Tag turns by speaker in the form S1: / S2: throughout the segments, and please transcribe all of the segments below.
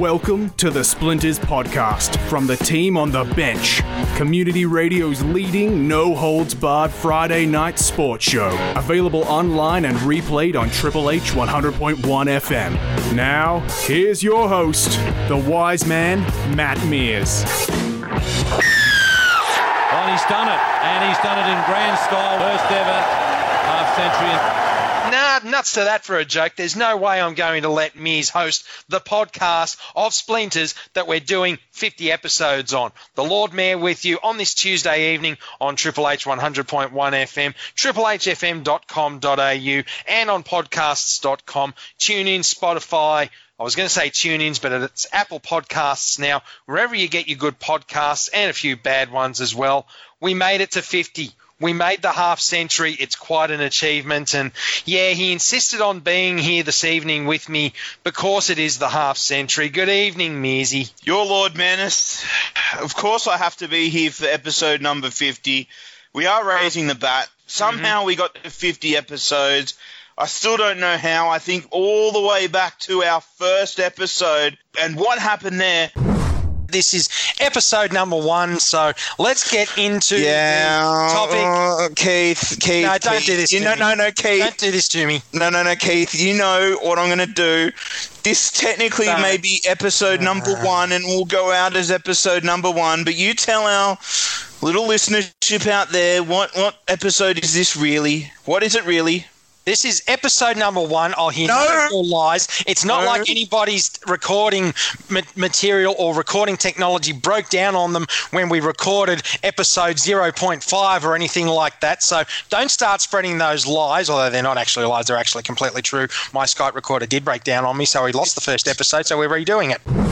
S1: Welcome to the Splinters podcast from the team on the bench, Community Radio's leading no holds barred Friday night sports show. Available online and replayed on Triple H 100.1 FM. Now, here's your host, the wise man, Matt Mears.
S2: Well, he's done it, and he's done it in grand style. First ever half century.
S3: Nah, nuts to that for a joke. There's no way I'm going to let Mears host the podcast of Splinters that we're doing 50 episodes on. The Lord Mayor with you on this Tuesday evening on Triple H 100.1 FM, triplehfm.com.au, and on podcasts.com. Tune in, Spotify. I was going to say tune-ins, but it's Apple Podcasts now. Wherever you get your good podcasts and a few bad ones as well. We made it to 50 we made the half century. It's quite an achievement. And yeah, he insisted on being here this evening with me because it is the half century. Good evening, Mearsy.
S4: Your Lord Menace. Of course, I have to be here for episode number 50. We are raising the bat. Somehow mm-hmm. we got to 50 episodes. I still don't know how. I think all the way back to our first episode. And what happened there?
S3: This is episode number one, so let's get into
S4: yeah,
S3: the topic.
S4: Uh, Keith, Keith.
S3: No, don't
S4: Keith,
S3: do this.
S4: You
S3: to
S4: know,
S3: me.
S4: no, no, Keith.
S3: Don't do this to me.
S4: No, no, no, Keith. You know what I'm going to do. This technically
S3: Don't.
S4: may be episode number one, and we'll go out as episode number one. But you tell our little listenership out there what what episode is this really? What is it really?
S3: This is episode number one. I'll hear
S4: No.
S3: no more lies. It's not
S4: No.
S3: like anybody's recording ma- material or recording technology broke down on them when we recorded episode 0.5 or anything like that. So don't start spreading those lies, although they're not actually lies. They're actually completely true. My Skype recorder did break down on me, so we lost the first episode, so we're redoing it.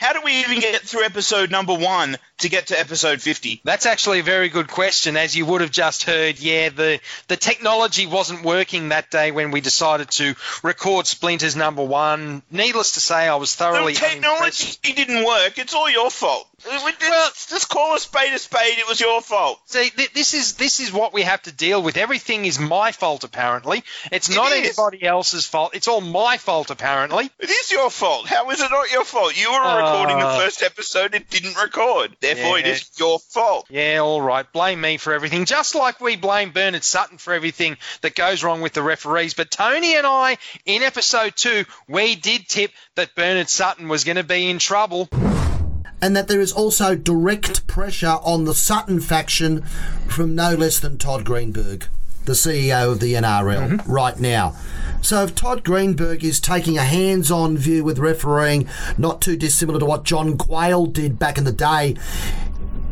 S4: How do we even get through episode number one to get to episode 50?
S3: That's actually a very good question. As you would have just heard, yeah, the, the technology wasn't working that day when we decided to record Splinters number one. Needless to say, I was
S4: The
S3: thoroughly
S4: technology didn't work. It's all your fault. We
S3: Well-
S4: just call a spade a spade. It was your fault.
S3: See, th- this is this is what we have to deal with. Everything is my fault, apparently. It's
S4: It
S3: not
S4: is.
S3: anybody else's fault. It's all my fault, apparently.
S4: It is your fault. How is it not your fault? You were recording the
S3: Uh,
S4: first episode. It didn't record. Therefore, it
S3: Yeah.
S4: is your fault.
S3: Yeah, all right. Blame me for everything, just like we blame Bernard Sutton for everything that goes wrong with the referees. But Tony and I, in episode two, we did tip that Bernard Sutton was going to be in trouble.
S5: and that there is also direct pressure on the Sutton faction from no less than Todd Greenberg, the CEO of the NRL, mm-hmm. right now. So if Todd Greenberg is taking a hands-on view with refereeing, not too dissimilar to what John Quayle did back in the day,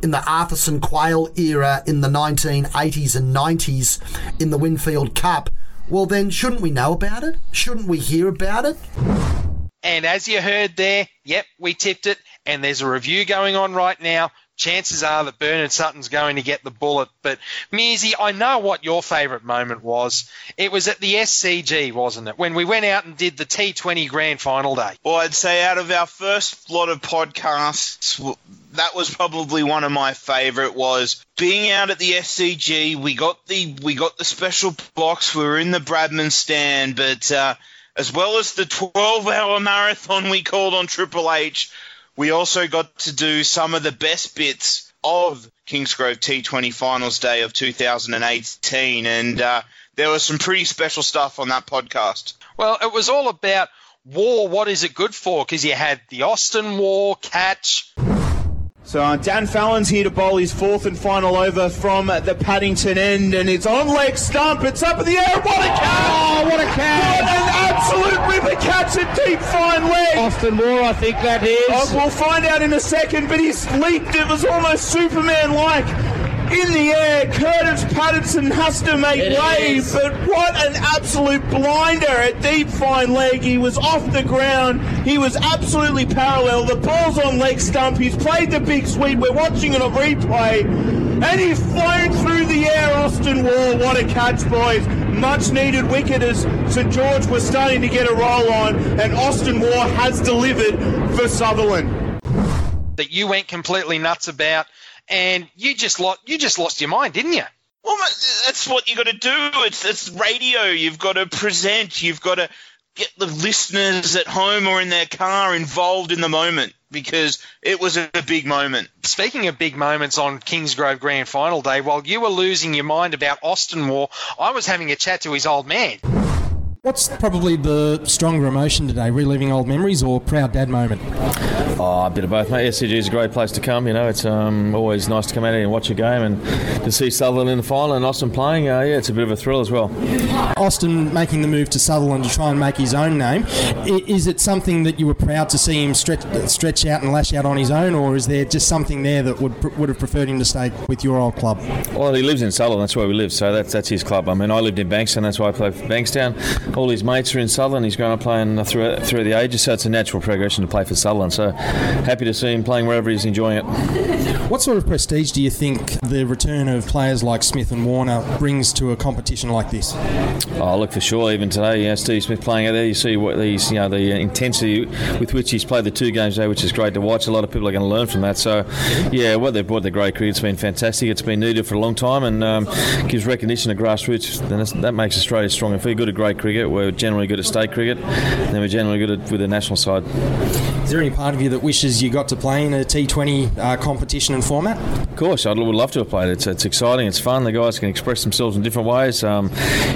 S5: in the Arthurson Quayle era in the 1980s and 90s in the Winfield Cup, well then shouldn't we know about it? Shouldn't we hear about it?
S3: And as you heard there, yep, we tipped it, and there's a review going on right now. Chances are that Bernard Sutton's going to get the bullet. But Mearsy, I know what your favourite moment was. It was at the SCG, wasn't it? When we went out and did the T20 Grand Final day.
S4: Well, I'd say out of our first lot of podcasts, that was probably one of my favorite. Was being out at the SCG. We got the we got the special box. We were in the Bradman stand, but uh, as well as the 12-hour marathon we called on Triple H, we also got to do some of the best bits of Kingsgrove T20 Finals Day of 2018, and uh, there was some pretty special stuff on that podcast.
S3: Well, it was all about war. What is it good for? Because you had the Austin Waugh catch.
S6: So uh, Dan Fallon's here to bowl his fourth and final over from uh, the Paddington end, and it's on leg stump. It's up in the air. What a catch! Oh, what a catch! What an absolute ripper catch at deep fine leg.
S7: Austin Moore, I think that is.
S6: Oh, we'll find out in a second, but he's leaped. It was almost Superman-like. In the air, Curtis Patterson has to make
S7: It
S6: way,
S7: is.
S6: but what an absolute blinder at deep fine leg. He was off the ground. He was absolutely parallel. The ball's on leg stump. He's played the big sweep. We're watching it on replay. And he's flown through the air, Austin Waugh. What a catch, boys. Much needed wicket as St George was starting to get a roll on, and Austin Moore has delivered for Sutherland.
S3: that you went completely nuts about, and you just lost you just lost your mind, didn't you?
S4: Well, that's what you got to do. It's it's radio. You've got to present. You've got to get the listeners at home or in their car involved in the moment because it was a big moment.
S3: Speaking of big moments on Kingsgrove Grand Final Day, while you were losing your mind about Austin Waugh, I was having a chat to his old man.
S8: What's probably the stronger emotion today, reliving old memories or proud dad moment?
S9: Oh, a bit of both, mate. SCG is a great place to come. You know, it's um, always nice to come out here and watch a game and to see Sutherland in the final and Austin playing. Uh, yeah, it's a bit of a thrill as well.
S8: Austin making the move to Sutherland to try and make his own name. Is it something that you were proud to see him stretch, stretch out and lash out on his own, or is there just something there that would would have preferred him to stay with your old club?
S9: Well, he lives in Sutherland. That's where we live, so that's that's his club. I mean, I lived in Bankstown. That's why I played for Bankstown all his mates are in Sutherland. He's grown up playing through through the ages, so it's a natural progression to play for Sutherland. So happy to see him playing wherever he's enjoying it.
S8: What sort of prestige do you think the return of players like Smith and Warner brings to a competition like this?
S9: Oh, look for sure. Even today, you know, Steve Smith playing out there, you see what these, you know, the intensity with which he's played the two games today, which is great to watch. A lot of people are going to learn from that. So, yeah, what they've brought the grade cricket, it's been fantastic. It's been needed for a long time and um, gives recognition to grassroots. And that makes Australia strong. If we're good at grade cricket, we're generally good at state cricket, then we're generally good at, with the national side.
S8: Is there any part of you that wishes you got to play in a T20 uh, competition and format?
S9: Of course, I would love to have played. It's, it's exciting, it's fun. The guys can express themselves in different ways. Um,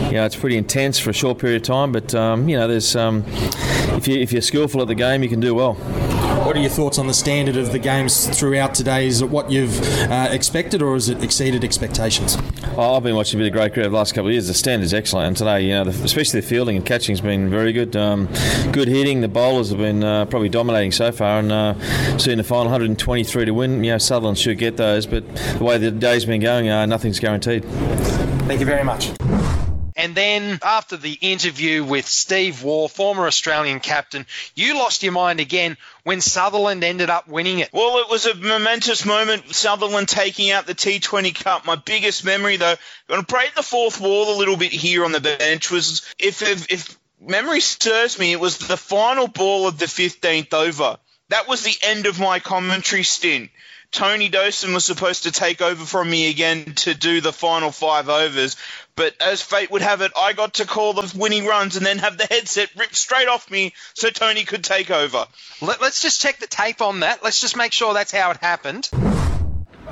S9: you know, it's pretty intense for a short period of time, but um, you know, there's um, if you if you're skillful at the game, you can do well.
S8: What are your thoughts on the standard of the games throughout today? Is it what you've uh, expected, or has it exceeded expectations?
S9: Oh, I've been watching a bit of grade cricket the last couple of years. The standard is excellent, and today, you know, the, especially the fielding and catching has been very good. Um, good hitting. The bowlers have been uh, probably dominating so far, and uh, seeing the final 123 to win. You know, Sutherland should get those, but the way the day's been going, uh, nothing's guaranteed.
S8: Thank you very much.
S3: And then after the interview with Steve Waugh, former Australian captain, you lost your mind again when Sutherland ended up winning it.
S4: Well, it was a momentous moment. Sutherland taking out the T20 Cup. My biggest memory, though, going to break the fourth wall a little bit here on the bench was if, if, if memory serves me, it was the final ball of the 15th over. That was the end of my commentary stint. Tony Dawson was supposed to take over from me again to do the final five overs, but as fate would have it, I got to call the winning runs and then have the headset ripped straight off me so Tony could take over.
S3: Let, us just check the tape on that. Let's just make sure that's how it happened.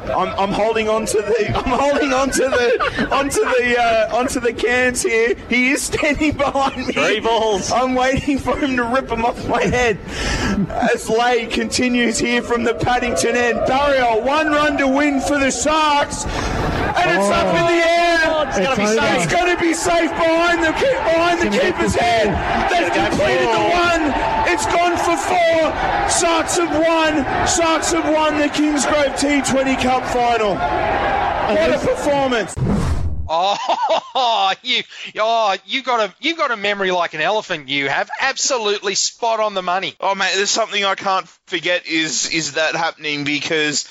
S6: I'm, I'm holding on to the I'm holding on to the onto the uh, onto the cans here. He is standing behind me.
S4: Three balls.
S6: I'm waiting for him to rip them off my head. As Lay continues here from the Paddington end. Barrier, one run to win for the Sharks. And it's oh. up in the air. It's, it's, gonna safe. it's, gonna be safe behind the behind the keeper's head. They've completed the one. It's gone for four. Sharks have won. Sharks have won the Kingsgrove T20 Cup final. What a performance.
S3: Oh, you, oh, you got a, you got a memory like an elephant. You have absolutely spot on the money.
S4: Oh, mate, there's something I can't forget is is that happening because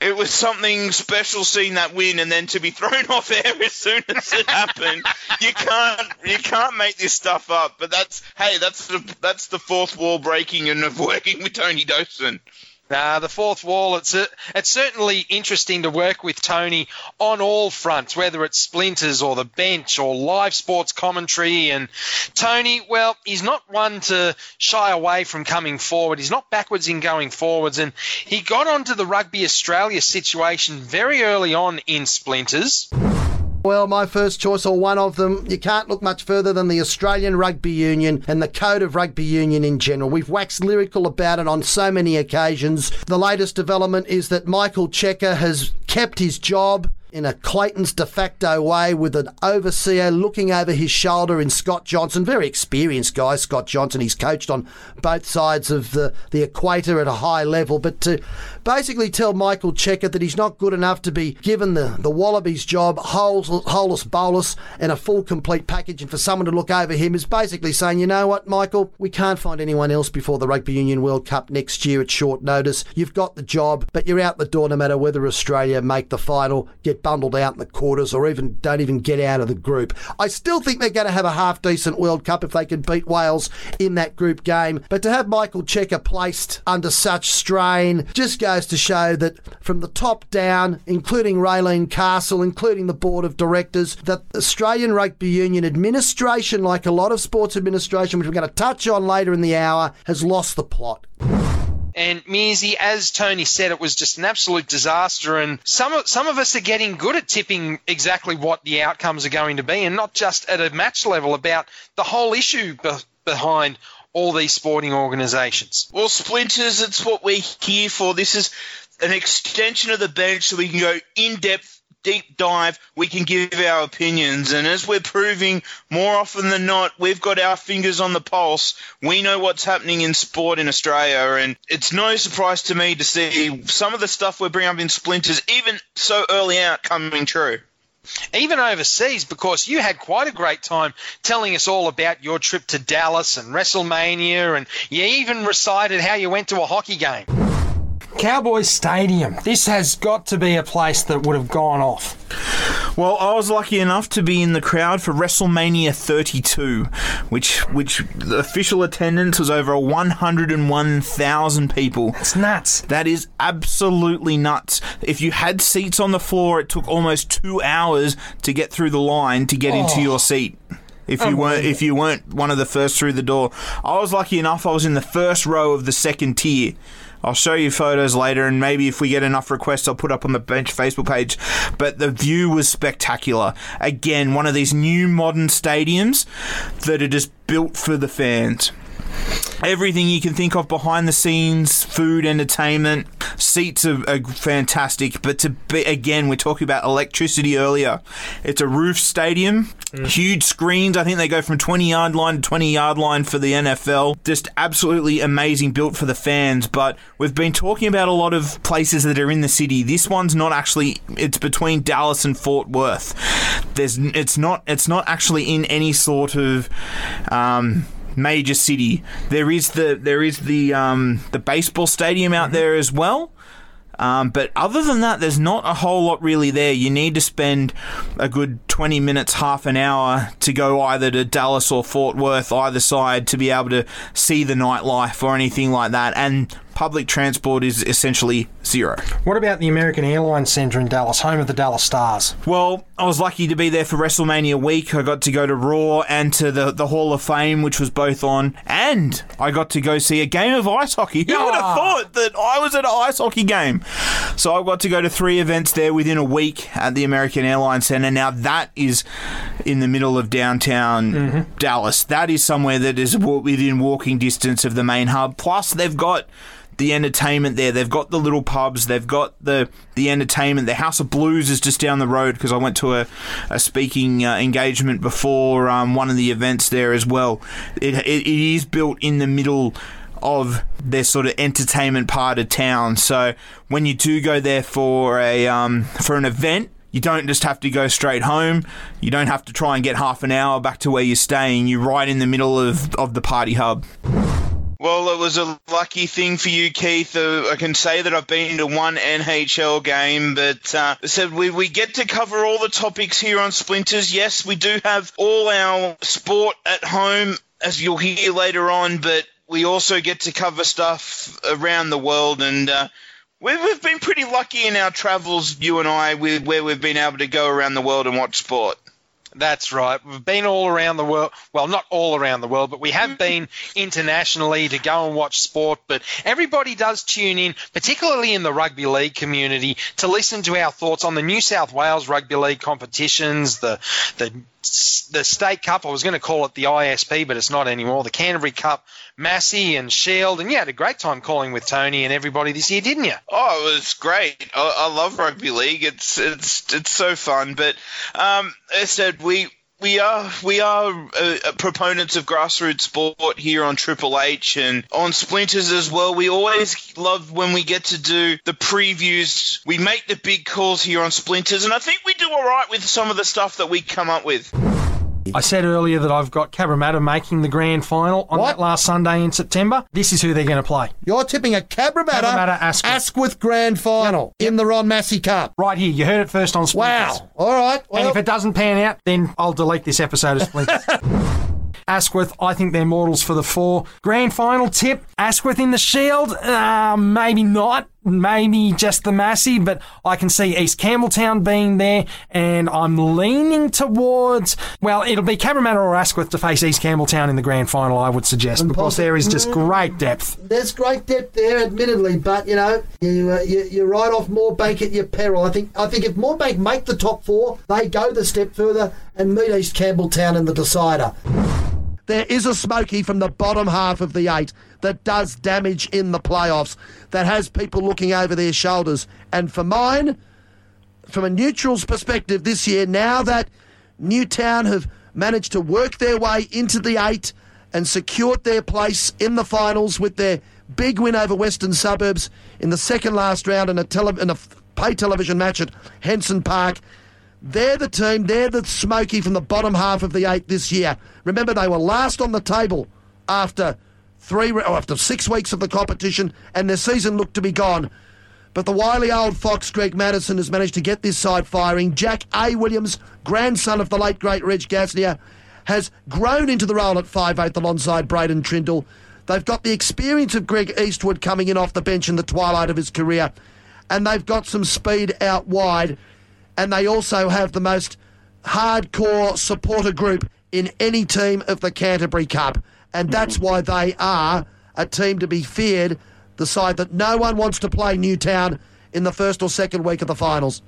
S4: it was something special seeing that win and then to be thrown off air as soon as it happened. you can't you can't make this stuff up. But that's hey, that's the that's the fourth wall breaking and of working with Tony Dawson.
S3: Nah, the fourth wall, it's, a, it's certainly interesting to work with Tony on all fronts, whether it's splinters or the bench or live sports commentary. And Tony, well, he's not one to shy away from coming forward. He's not backwards in going forwards. And he got onto the Rugby Australia situation very early on in splinters.
S5: Well, my first choice, or one of them, you can't look much further than the Australian Rugby Union and the Code of Rugby Union in general. We've waxed lyrical about it on so many occasions. The latest development is that Michael Cheika has kept his job in a Clayton's de facto way with an overseer looking over his shoulder in Scott Johnson. Very experienced guy, Scott Johnson. He's coached on both sides of the, the equator at a high level. But to basically tell Michael Cheika that he's not good enough to be given the, the Wallabies job, holus bolus, and a full complete package, and for someone to look over him is basically saying, you know what, Michael, we can't find anyone else before the Rugby Union World Cup next year at short notice. You've got the job, but you're out the door no matter whether Australia make the final, get bundled out in the quarters or even don't even get out of the group. I still think they're going to have a half decent World Cup if they can beat Wales in that group game. But to have Michael Cheika placed under such strain just goes to show that from the top down, including Raelene Castle, including the board of directors, that Australian Rugby Union administration, like a lot of sports administration, which we're going to touch on later in the hour, has lost the plot.
S3: And Mearsy, as Tony said, it was just an absolute disaster. And some of, some of us are getting good at tipping exactly what the outcomes are going to be, and not just at a match level about the whole issue be- behind all these sporting organisations.
S10: Well, Splinters, it's what we're here for. This is an extension of the bench so we can go in depth deep dive, we can give our opinions. And as we're proving more often than not, we've got our fingers on the pulse. We know what's happening in sport in Australia. And it's no surprise to me to see some of the stuff we bring up in Splinters, even so early out, coming true
S3: even overseas, because you had quite a great time telling us all about your trip to Dallas and WrestleMania, and you even recited how you went to a hockey game.
S11: Cowboys Stadium. This has got to be a place that would have gone off.
S4: Well, I was lucky enough to be in the crowd for WrestleMania 32, which which the official attendance was over 101,000 people.
S11: That's nuts.
S4: That is absolutely nuts. If you had seats on the floor, it took almost 2 hours to get through the line to get oh. into your seat if you weren't if you weren't one of the first through the door. I was lucky enough I was in the first row of the second tier. I'll show you photos later, and maybe if we get enough requests, I'll put up on the bench Facebook page. But the view was spectacular. Again, one of these new modern stadiums that are just built for the fans everything you can think of behind the scenes, food, entertainment, seats are, are, fantastic. But to be again, we're talking about electricity earlier. It's a roof stadium, mm. huge screens. I think they go from 20 yard line to 20 yard line for the NFL. Just absolutely amazing, built for the fans. But we've been talking about a lot of places that are in the city. This one's not actually. It's between Dallas and Fort Worth. There's. It's not. It's not actually in any sort of. Um, major city. There is the there is the um, the baseball stadium out mm-hmm. there as well. Um, but other than that, there's not a whole lot really there. You need to spend a good 20 minutes, half an hour to go either to Dallas or Fort Worth, either side, to be able to see the nightlife or anything like that. And public transport is essentially zero.
S11: What about the American Airlines Centre in Dallas, home of the Dallas Stars?
S4: Well, I was lucky to be there for WrestleMania week. I got to go to Raw and to the, the Hall of Fame, which was both on, and I got to go see a game of ice hockey. Who yeah. would have thought that I was at an ice hockey game? So I got to go to three events there within a week at the American Airlines Centre. Now, that is in the middle of downtown mm-hmm. Dallas. That is somewhere that is within walking distance of the main hub. Plus, they've got the entertainment there. They've got the little pubs. They've got the the entertainment. The House of Blues is just down the road because I went to a, a speaking uh, engagement before um, one of the events there as well. It, it, it is built in the middle of their sort of entertainment part of town. So when you do go there for a um, for an event, you don't just have to go straight home. You don't have to try and get half an hour back to where you're staying. You're right in the middle of, of the party hub.
S10: Well, it was a lucky thing for you, Keith. Uh, I can say that I've been to one NHL game, but uh, so we, we get to cover all the topics here on Splinters. Yes, we do have all our sport at home, as you'll hear later on, but we also get to cover stuff around the world and. Uh, We've been pretty lucky in our travels, you and I, where we've been able to go around the world and watch sport.
S3: That's right. We've been all around the world. Well, not all around the world, but we have mm-hmm. been internationally to go and watch sport. But everybody does tune in, particularly in the rugby league community, to listen to our thoughts on the New South Wales rugby league competitions, the the the state cup. I was going to call it the ISP, but it's not anymore. The Canterbury Cup, Massey and Shield, and you had a great time calling with Tony and everybody this year, didn't you?
S10: Oh, it was great. I, I love rugby league. It's it's it's so fun. But um, as I said, we we are we are uh, proponents of grassroots sport here on Triple H and on Splinters as well. We always love when we get to do the previews. We make the big calls here on Splinters, and I think we do all right with some of the stuff that we come up with.
S8: I said earlier that I've got Cabramatta making the grand final on
S5: What?
S8: that last Sunday in September. This is who they're going to play.
S5: You're tipping a Cabramatta,
S8: Cabramatta Asquith.
S5: Asquith grand final in the Ron Massey Cup.
S8: Right here, you heard it first on Splinters.
S5: Wow. All right.
S8: and if it doesn't pan out, then I'll delete this episode of Splinters. Asquith, I think they're mortals for the four. Grand final tip, Asquith in the Shield? Uh, maybe not. Maybe just the Massey, but I can see East Campbelltown being there, and I'm leaning towards, well, it'll be Cabramatta or Asquith to face East Campbelltown in the grand final, I would suggest, because there is just great depth.
S5: there's great depth there, admittedly, but you know you uh, you, you write off Moorebank at your peril. I think I think if Moorebank make the top four, they go the step further and meet East Campbelltown in the decider. There is a smoky from the bottom half of the eight that does damage in the playoffs, that has people looking over their shoulders. And for mine, from a neutral's perspective this year, now that Newtown have managed to work their way into the eight and secured their place in the finals with their big win over Western Suburbs in the second last round in a, tele- in a pay television match at Henson Park. They're the team, they're the smoky from the bottom half of the eight this year. Remember, they were last on the table after three, re- oh, after six weeks of the competition, and their season looked to be gone. But the wily old fox, Greg Matterson, has managed to get this side firing. Jack A. Williams, grandson of the late great Reg Gasnier, has grown into the role at 5'8 alongside Braden Trindle. They've got the experience of Greg Eastwood coming in off the bench in the twilight of his career, and they've got some speed out wide, and they also have the most hardcore supporter group in any team of the Canterbury Cup, and that's why they are a team to be feared, the side that no one wants to play Newtown in the first or second week of the finals.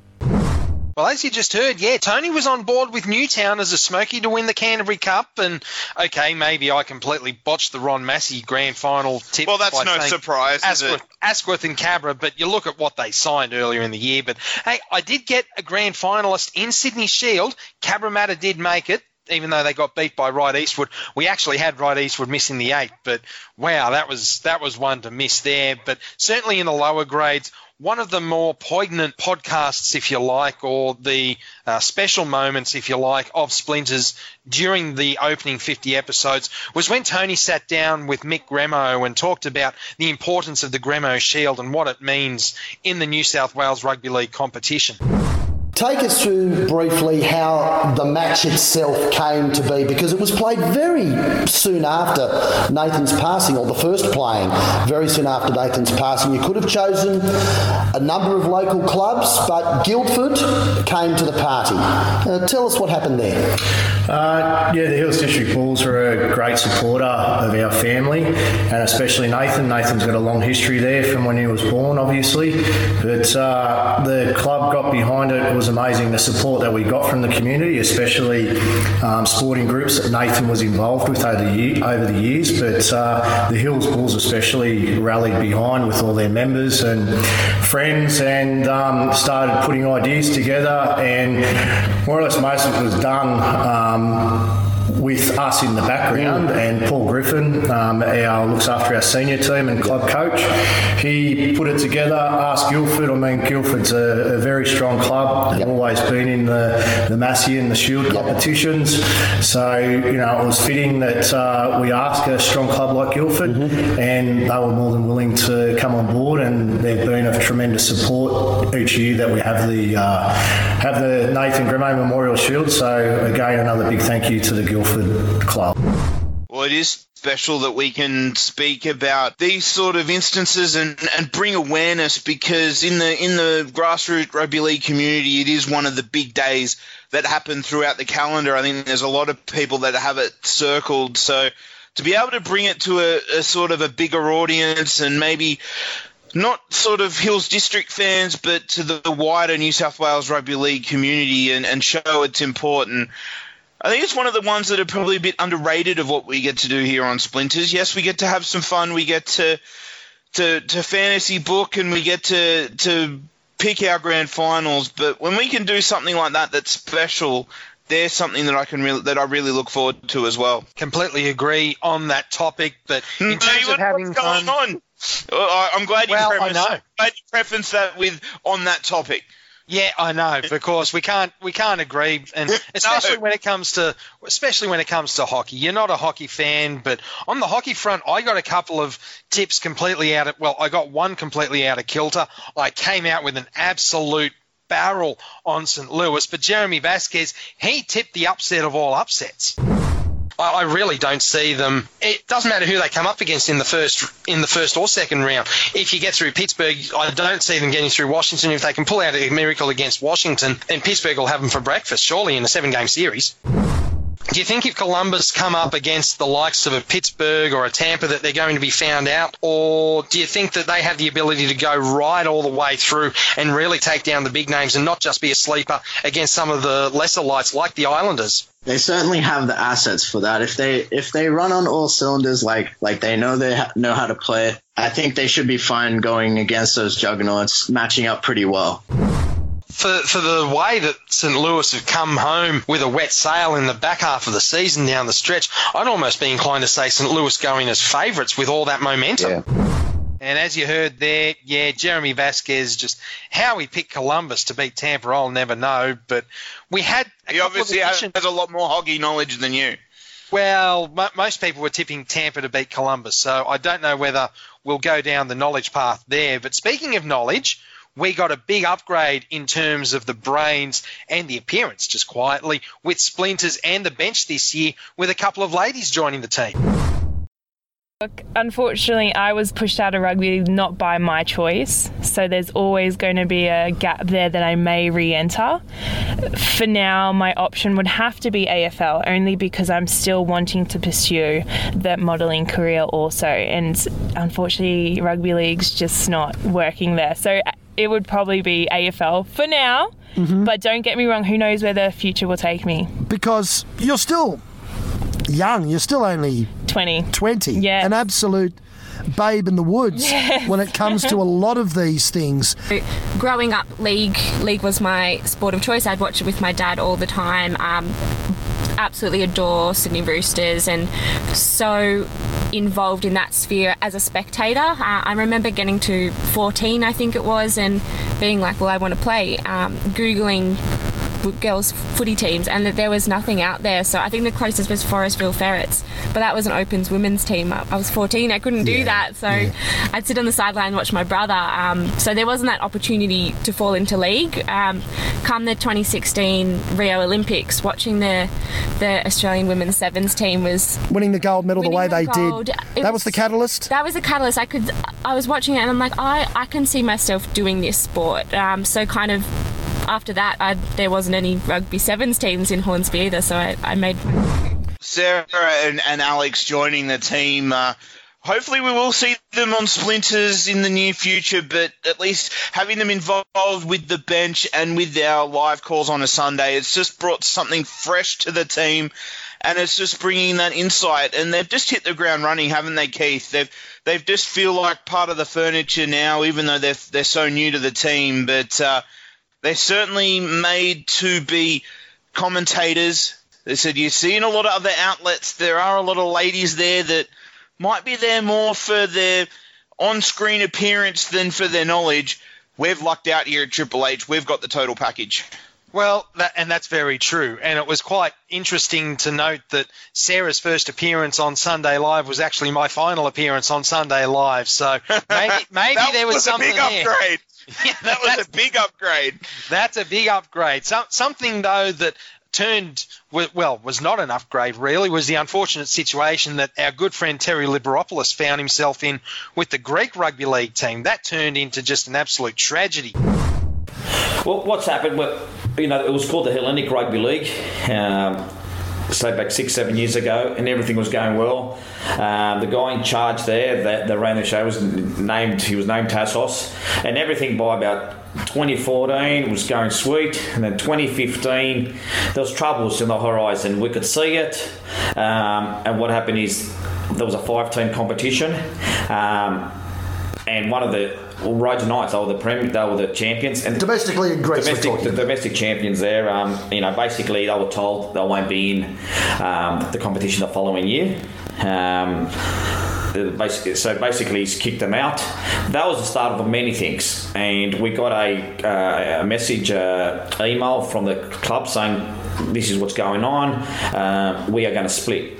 S3: Well, as you just heard, yeah, Tony was on board with Newtown as a smoky to win the Canterbury Cup, and okay, maybe I completely botched the Ron Massey grand final tip.
S4: Well, that's no surprise, is it?
S3: Asquith, Asquith and Cabra, but you look at what they signed earlier in the year. But hey, I did get a grand finalist in Sydney Shield. Cabramatta did make it. Even though they got beat by Ryde Eastwood, we actually had Ryde Eastwood missing the eight. But wow, that was that was one to miss there. But certainly in the lower grades, one of the more poignant podcasts, if you like, or the uh, special moments, if you like, of Splinters during the opening 50 episodes was when Tony sat down with Mick Gremo and talked about the importance of the Gremo Shield and what it means in the New South Wales Rugby League competition.
S5: Take us through briefly how the match itself came to be because it was played very soon after Nathan's passing, or the first playing very soon after Nathan's passing. You could have chosen a number of local clubs, but Guildford came to the party. Uh, tell us what happened there.
S12: Uh, yeah, the Hills District Bulls were a great supporter of our family, and especially Nathan. Nathan's got a long history there from when he was born, obviously. But uh, the club got behind it. It was amazing the support that we got from the community, especially um, sporting groups that Nathan was involved with over the, year, over the years. But uh, the Hills Bulls especially rallied behind with all their members and friends and um, started putting ideas together. And more or less, most of it was done. With us in the background and Paul Griffin, um, our looks after our senior team and club coach. He put it together, asked Guildford. I mean, Guildford's a, a very strong club. They've always been in the, the Massey and the Shield competitions. So, you know, it was fitting that uh, we ask a strong club like Guildford and they were more than willing to come on board and they've been of tremendous support each year that we have the uh, have the Nathan Grimmay Memorial Shield. So again, another big thank you to the Guildford club.
S4: Well, it is special that we can speak about these sort of instances and, and bring awareness because in the in the grassroots rugby league community, it is one of the big days that happen throughout the calendar. I think there's a lot of people that have it circled. So to be able to bring it to a, a sort of a bigger audience and maybe not sort of Hills District fans, but to the wider New South Wales Rugby League community and, and show it's important. I think it's one of the ones that are probably a bit underrated of what we get to do here on Splinters. Yes, we get to have some fun. We get to to, to fantasy book and we get to to pick our grand finals. But when we can do something like that that's special, there's something that I can really that I really look forward to as well.
S3: Completely agree on that topic, but in terms of having
S4: what's
S3: fun,
S4: going on? I- I'm glad you
S3: Well, I know.
S4: glad you prefaced that with on that topic.
S3: Yeah, I know. Of course, we can't we can't agree, and especially when it comes to especially when it comes to hockey. You're not a hockey fan, but on the hockey front, I got a couple of tips completely out of well, I got one completely out of kilter. I came out with an absolute barrel on St. Louis, but Jeremy Vasquez he tipped the upset of all upsets. I really don't see them. It doesn't matter who they come up against in the first in the first or second round. If you get through Pittsburgh, I don't see them getting through Washington. If they can pull out a miracle against Washington, then Pittsburgh will have them for breakfast, surely in a seven game series. Do you think if Columbus come up against the likes of a Pittsburgh or a Tampa that they're going to be found out? Or do you think that they have the ability to go right all the way through and really take down the big names and not just be a sleeper against some of the lesser lights like the Islanders?
S13: They certainly have the assets for that. If they if they run on all cylinders like like they know they ha- know how to play, I think they should be fine going against those juggernauts, matching up pretty well.
S3: For for the way that St. Louis have come home with a wet sail in the back half of the season down the stretch, I'd almost be inclined to say St. Louis going as favourites with all that momentum. And as you heard there, yeah, Jeremy Vasquez just how he picked Columbus to beat Tampa, I'll never know. But we had a
S4: He
S3: couple of
S4: obviously has, a lot more hockey knowledge than you.
S3: well, mo most people were tipping Tampa to beat Columbus, so I don't know whether we'll go down the knowledge path there. But speaking of knowledge, we got a big upgrade in terms of the brains and the appearance, just quietly, with Splinters and the bench this year, with a couple of ladies joining the team.
S14: Look, unfortunately, I was pushed out of rugby not by my choice, so there's always going to be a gap there that I may re enter. For now, my option would have to be AFL, only because I'm still wanting to pursue that modelling career also, and unfortunately, rugby league's just not working there. So it would probably be AFL for now, but don't get me wrong, who knows where the future will take me.
S5: Because you're still young. You're still only
S14: 20.
S5: 20. Yeah. An absolute babe in the woods
S15: Yes.
S5: when it comes to a lot of these things.
S15: Growing up, league league was my sport of choice. I'd watch it with my dad all the time. Um, absolutely adore Sydney Roosters and so involved in that sphere as a spectator. Uh, I remember getting to 14, I think it was, and being like, well, I want to play. Um, Googling girls footy teams and that there was nothing out there so I think the closest was Forestville Ferrets but that was an Opens women's team I I was 14 I couldn't do that so I'd sit on the sideline and watch my brother um, so there wasn't that opportunity to fall into league um, come the 2016 Rio Olympics watching the the Australian women's sevens team was
S5: Winning the gold medal the way they
S15: gold.
S5: did.
S15: It
S5: That was the catalyst.
S15: that was the catalyst. I could, I was watching it and I'm like, I, I can see myself doing this sport. Um, so kind of after that, I, there wasn't any rugby sevens teams in Hornsby either. So I, I made.
S4: Sarah and, and Alex joining the team. Uh, hopefully, we will see them on Splinters in the near future, but at least having them involved with the bench and with our live calls on a Sunday, it's just brought something fresh to the team. And it's just bringing that insight, and they've just hit the ground running, haven't they, Keith? They've they've just feel like part of the furniture now, even though they're they're so new to the team. But uh, they're certainly made to be commentators. They said you see in a lot of other outlets there are a lot of ladies there that might be there more for their on-screen appearance than for their knowledge. We've lucked out here at Triple H. We've got the total package.
S3: Well, that, and that's very true. And it was quite interesting to note that Sarah's first appearance on Sunday Live was actually my final appearance on Sunday Live. So maybe, maybe there was,
S4: was a
S3: something
S4: big
S3: there.
S4: upgrade. that was a big upgrade.
S3: That's a big upgrade. Some, something though that turned well was not an upgrade really was the unfortunate situation that our good friend Terry Liberopoulos found himself in with the Greek rugby league team. That turned into just an absolute tragedy.
S16: Well, what's happened? Well, you know, it was called the Hellenic Rugby League. Um, say back six, seven years ago, and everything was going well. Um, the guy in charge there that, that ran the show was named. He was named Tassos, and everything by about 2014 was going sweet, and then 2015 there was troubles in the horizon. We could see it, um, and what happened is there was a five-team competition. Um, and one of the well, Rhodes Knights, they were the prem, they were the champions, and
S5: domestically in Greece. we're
S16: domestic, the domestic champions there. Um, you know, basically they were told they won't be in um, the competition the following year. Um, basically, so basically, he's kicked them out. That was the start of many things, and we got a, uh, a message, uh, email from the club saying, "This is what's going on. Uh, we are going to split."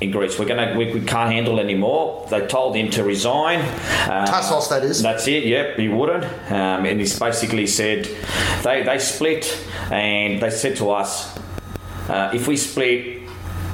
S16: In Greece, we're gonna we, we can't handle anymore. They told him to resign. Uh,
S5: Tassos, that is.
S16: That's it. Yep, he wouldn't, um, and he's basically said they they split, and they said to us, uh, if we split,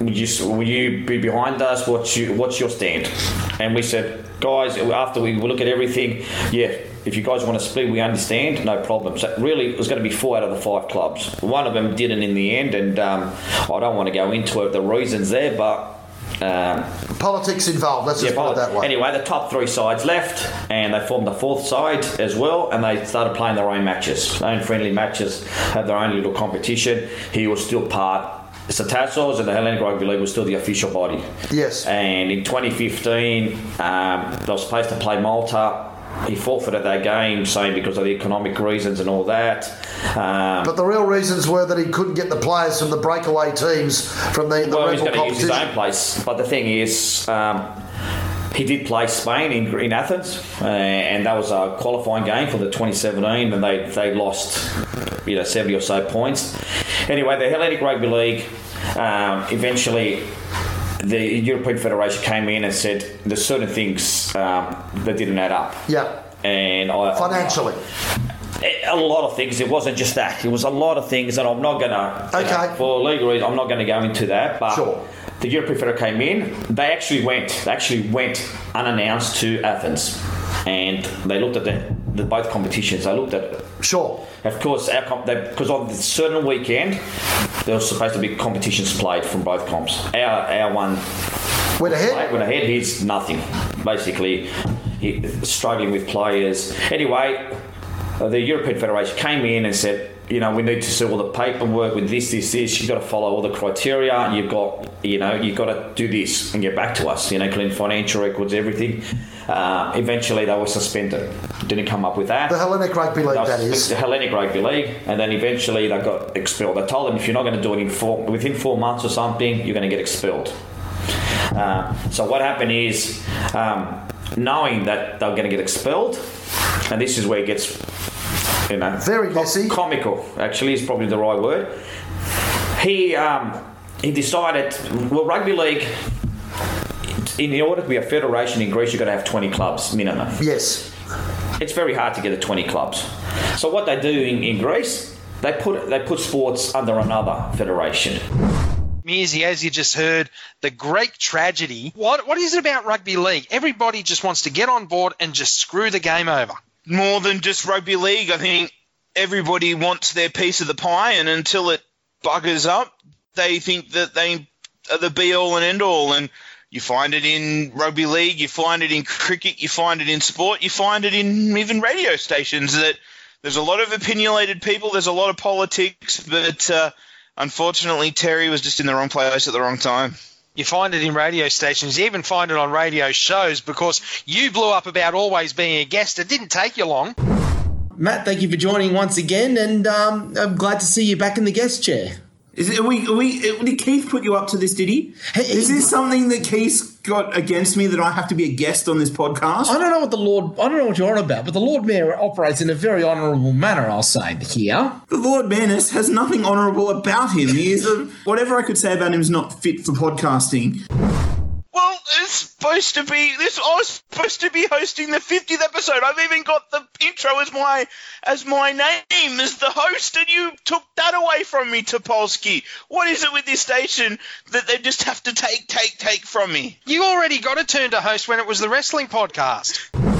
S16: would you will you be behind us? What's you what's your stand? And we said, guys, after we look at everything, yeah. If you guys want to split, we understand, no problem. So really, it was going to be four out of the five clubs. One of them didn't in the end, and um, I don't want to go into it, the reasons there, but um,
S5: Politics involved, let's just put it that way.
S16: Anyway, the top three sides left, and they formed the fourth side as well, and they started playing their own matches, their own friendly matches, had their own little competition. He was still part. So Tassos and the Hellenic Rugby League was still the official body.
S5: Yes.
S16: And in 2015, um, they were supposed to play Malta. He forfeited that game, saying because of the economic reasons and all that. Um,
S5: But the real reasons were that he couldn't get the players from the breakaway teams from the, the
S16: well, he's going to use his own place. But the thing is, um, he did play Spain in, in Athens, uh, and that was a qualifying game for the 2017, and they, they lost, you know, 70 or so points. Anyway, the Hellenic Rugby League um, eventually. The European Federation came in and said there's certain things um, that didn't add up.
S5: Yeah.
S16: And I,
S5: Financially.
S16: a lot of things. It wasn't just that. It was a lot of things, and I'm not gonna. Okay. for legal reasons, I'm not going to go into that. But sure. the European Federation came in. They actually went. They actually went unannounced to Athens, and they looked at the, the both competitions. I looked at.
S5: Sure.
S16: Of course, our comp, because on the certain weekend, there was supposed to be competitions played from both comps. Our our one
S5: went ahead.
S16: Went ahead. He's nothing. Basically, he, struggling with players. Anyway, the European Federation came in and said, you know, we need to see all the paperwork with this, this, this. You've got to follow all the criteria. You've got, you know, you've got to do this and get back to us. You know, clean financial records, everything. Uh, eventually, they were suspended. Didn't come up with that.
S5: The Hellenic Rugby League, that is.
S16: The Hellenic Rugby League, and then eventually they got expelled. They told them if you're not going to do it in four, within four months or something, you're going to get expelled. Uh, so what happened is, um, knowing that they're going to get expelled, and this is where it gets, you know,
S5: very
S16: messy, comical. Actually, is probably the right word. He um, he decided, well, rugby league. In order to be a federation in Greece, you've got to have 20 clubs minimum.
S5: Yes.
S16: It's very hard to get to 20 clubs. So what they do in, in Greece, they put they put sports under another federation.
S3: Mearsy, as you just heard, the Greek tragedy. What what is it about rugby league? Everybody just wants to get on board and just screw the game over.
S4: More than just rugby league, I think everybody wants their piece of the pie, and until it buggers up, they think that they are the be all and end all. And you find it in rugby league, you find it in cricket, you find it in sport, you find it in even radio stations. That there's a lot of opinionated people, there's a lot of politics, but uh, unfortunately, Terry was just in the wrong place at the wrong time.
S3: You find it in radio stations. You even find it on radio shows because you blew up about always being a guest. It didn't take you long.
S17: Matt, thank you for joining once again, and um, I'm glad to see you back in the guest chair.
S18: Is it, are we, are we, did Keith put you up to this, did he? Is this something that Keith's got against me that I have to be a guest on this podcast?
S17: I don't know what the Lord. I don't know what you're on about, but the Lord Mayor operates in a very honourable manner. I'll say here.
S18: The Lord Mayorness has nothing honourable about him. He is a, whatever I could say about him is not fit for podcasting.
S4: Well, it's supposed to be this. I was supposed to be hosting the 50th episode. I've even got the intro as my as my name as the host, and you took that away from me, Topolsky. What is it with this station that they just have to take, take, take from me?
S3: You already got a turn to host when it was the wrestling podcast.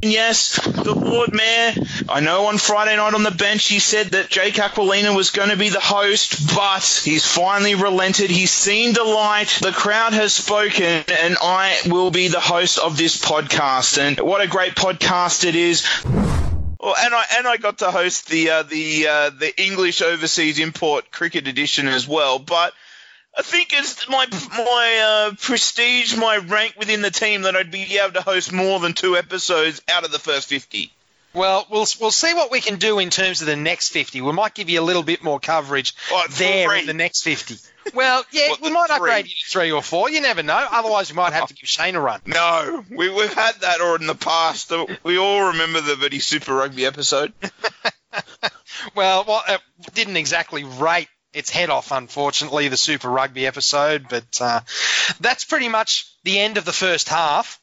S4: Yes, the Lord Mayor. I know on Friday night on the bench he said that Jake Aquilina was going to be the host, but he's finally relented. He's seen the light. The crowd has spoken, and I will be the host of this podcast. And what a great podcast it is. Well, and I and I got to host the uh, the uh, the English Overseas Import Cricket Edition as well, but. I think it's my my uh, prestige, my rank within the team that I'd be able to host more than two episodes out of the first fifty.
S3: Well, we'll we'll see what we can do in terms of the next 50. We might give you a little bit more coverage there in the next 50. Well, yeah, we might upgrade you to three or four. You never know. Otherwise, we might have to give Shane a run.
S4: No, we, we've had that or in the past. We all remember the Bitty Super Rugby episode.
S3: well, well, it didn't exactly rate its head off, unfortunately, the Super Rugby episode, but uh, that's pretty much the end of the first half.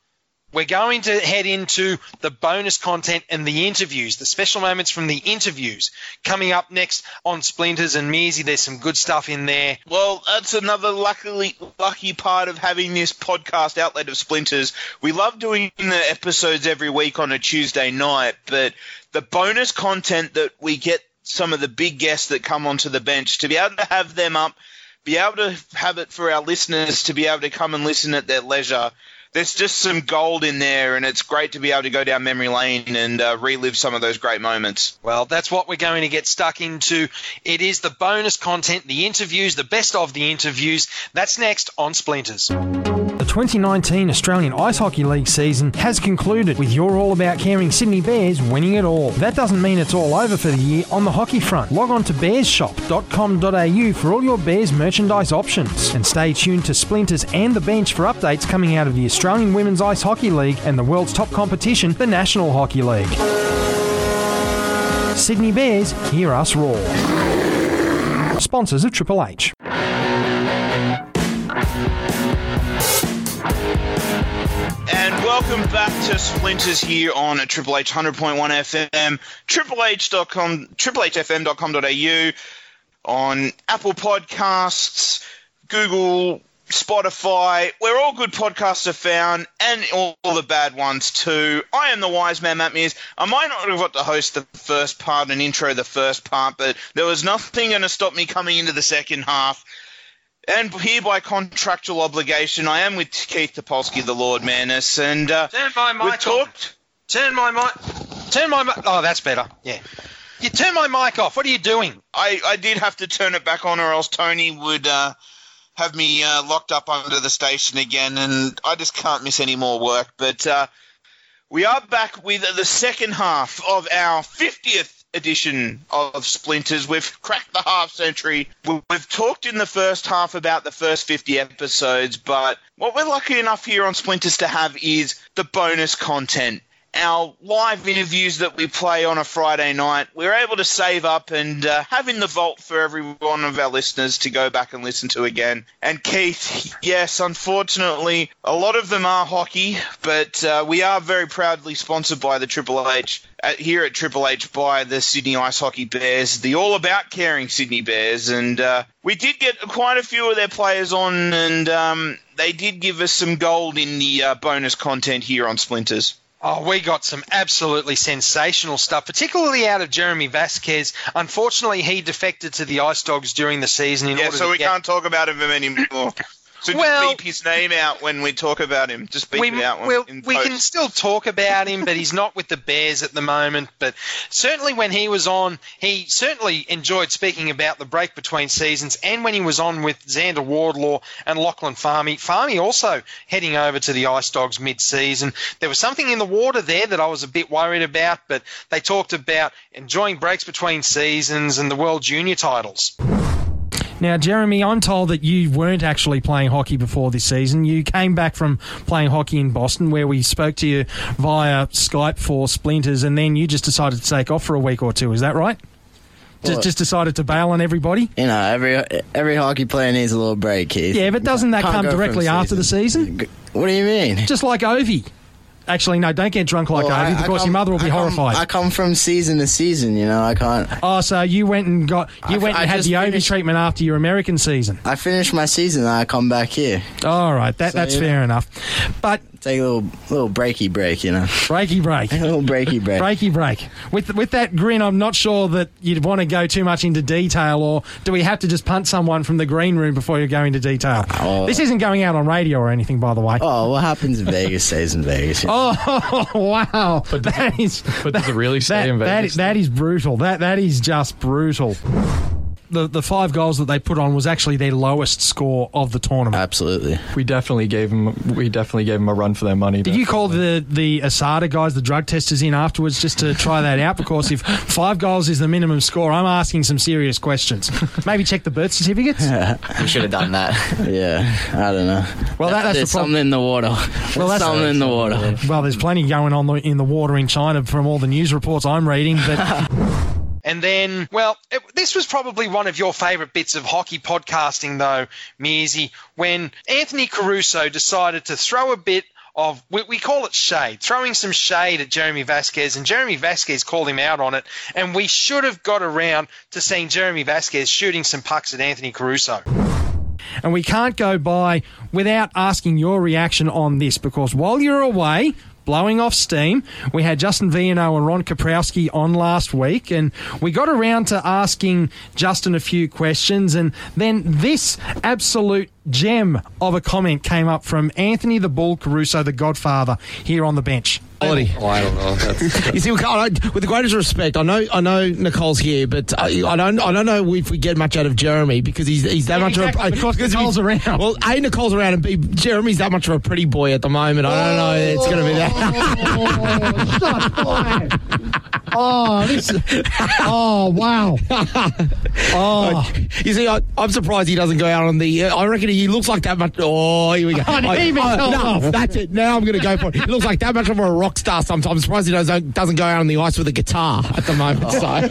S3: We're going to head into the bonus content and the interviews, the special moments from the interviews coming up next on Splinters and Mearsy. There's some good stuff in there.
S4: Well, that's another luckily lucky part of having this podcast outlet of Splinters. We love doing the episodes every week on a Tuesday night, but the bonus content that we get some of the big guests that come onto the bench to be able to have them up, be able to have it for our listeners to be able to come and listen at their leisure there's just some gold in there, and it's great to be able to go down memory lane and uh, relive some of those great moments.
S3: Well, that's what we're going to get stuck into. It is the bonus content, the interviews, the best of the interviews. That's next on Splinters.
S11: The 2019 Australian Ice Hockey League season has concluded with your All About Caring Sydney Bears winning it all. That doesn't mean it's all over for the year on the hockey front. Log on to bearshop.com.au for all your Bears merchandise options and stay tuned to Splinters and the bench for updates coming out of the Australian Women's Ice Hockey League and the world's top competition, the National Hockey League. Sydney Bears, hear us roar. Sponsors of Triple H.
S4: welcome back to Splinters here on Triple H 100.1 FM, tripleh.com, triplehfm.com.au, on Apple Podcasts, Google Spotify, where all good podcasts are found, and all, the bad ones too. I am the wise man, Matt Mears. I might not have got to host the first part and intro the first part, but there was nothing going to stop me coming into the second half. And here by contractual obligation, I am with Keith Topolsky, the Lord Manus, and uh,
S3: turn my mic
S4: talked.
S3: Turn my mic. Turn my mic. Oh, that's better. Yeah. You turn my mic off. What are you doing?
S4: I, I did have to turn it back on, or else Tony would. Uh, have me uh, locked up under the station again, and I just can't miss any more work. But uh, we are back with the second half of our 50th edition of Splinters. We've cracked the half century. We've talked in the first half about the first 50 episodes, but what we're lucky enough here on Splinters to have is the bonus content our live interviews that we play on a Friday night, we're able to save up and uh, have in the vault for every one of our listeners to go back and listen to again. And Keith, yes, unfortunately, a lot of them are hockey, but uh, we are very proudly sponsored by the Triple H. At, here at Triple H by the Sydney Ice Hockey Bears, the all about caring Sydney Bears, and uh, we did get quite a few of their players on, and um, they did give us some gold in the uh, bonus content here on Splinters.
S3: Oh, we got some absolutely sensational stuff, particularly out of Jeremy Vasquez. Unfortunately, he defected to the Ice Dogs during the season.
S4: yeah, so we get... can't talk about him anymore. So just well, beep his name out when we talk about him. Just beep
S3: we,
S4: it out.
S3: We'll, we can still talk about him, but he's not with the Bears at the moment. But certainly when he was on, he certainly enjoyed speaking about the break between seasons. And when he was on with Xander Wardlaw and Lachlan Farmy, Farmy also heading over to the Ice Dogs mid-season. There was something in the water there that I was a bit worried about, but they talked about enjoying breaks between seasons and the World Junior titles.
S11: Now, Jeremy, I'm told that you weren't actually playing hockey before this season. You came back from playing hockey in Boston, where we spoke to you via Skype for Splinters, and then you just decided to take off for a week or two. Is that right? Just, just decided to bail on everybody.
S19: You know, every every hockey player needs a little break, Keith.
S11: Yeah, but doesn't that come directly after the season?
S19: What do you mean?
S11: Just like Ovi. Actually, no, don't get drunk like well, Ovi because come, your mother will be
S19: I
S11: horrified.
S19: I come from season to season, you know. I can't.
S11: Oh, so you went and got you I, went and I had the Ovi treatment after your American season.
S19: I finished my season, and I come back here.
S11: All right, that, so, that's fair know. enough. But
S19: take a little little breaky break, you know.
S11: Breaky break.
S19: a little breaky break.
S11: breaky break. With with that grin, I'm not sure that you'd want to go too much into detail, or do we have to just punt someone from the green room before you go into detail? Oh. This isn't going out on radio or anything, by the way.
S19: Oh, what happens in Vegas stays in Vegas.
S11: Yeah. Oh wow,
S20: but that is. But does it really stay
S11: that,
S20: in Vegas?
S11: That, that is brutal. That that is just brutal. The, the five goals that they put on was actually their lowest score of the tournament.
S19: Absolutely.
S20: We definitely gave them. We definitely gave them a run for their money.
S11: Did you call the the ASADA guys, the drug testers, in afterwards just to try that out? Because if five goals is the minimum score, I'm asking some serious questions. Maybe check the birth certificates.
S19: we should have done that. yeah, I don't know.
S11: Well, that, that's
S19: There's
S11: the problem.
S19: something in the water.
S11: Well, that's
S19: something in the water.
S11: Well, there's plenty going on in the water in China from all the news reports I'm reading, but.
S3: And then, well, it, this was probably one of your favourite bits of hockey podcasting, though, Mearsy, when Anthony Caruso decided to throw a bit of, we, we call it shade, throwing some shade at Jeremy Vasquez, and Jeremy Vasquez called him out on it. And we should have got around to seeing Jeremy Vasquez shooting some pucks at Anthony Caruso.
S11: And we can't go by without asking your reaction on this because while you're away, blowing off steam. We had Justin Viano and Ron Kaprowski on last week, and we got around to asking Justin a few questions, and then this absolute gem of a comment came up from Anthony the Bull Caruso, the Godfather, here on the bench.
S21: Quality.
S22: Oh, I don't know.
S21: you see, we with the greatest respect, I know, I know Nicole's here, but I, I don't, I don't know if we get much out of Jeremy because he's, he's that
S11: Yeah,
S21: much
S11: exactly,
S21: of a.
S11: because
S21: if
S11: Nicole's
S21: he-
S11: around.
S21: Well, a Nicole's around, and b Jeremy's that much of a pretty boy at the moment. I don't know. It's going to be that.
S5: Oh, this. Oh, wow.
S21: Oh, you see, I, I'm surprised he doesn't go out on the. Uh, I reckon he looks like that much. Oh, here we go.
S5: Oh,
S21: I-
S5: even
S21: I- no, that's it. Now I'm going to go for it. He looks like that much of a rock star. Sometimes I'm surprised he doesn't, uh, doesn't go out on the ice with a guitar at the moment. So.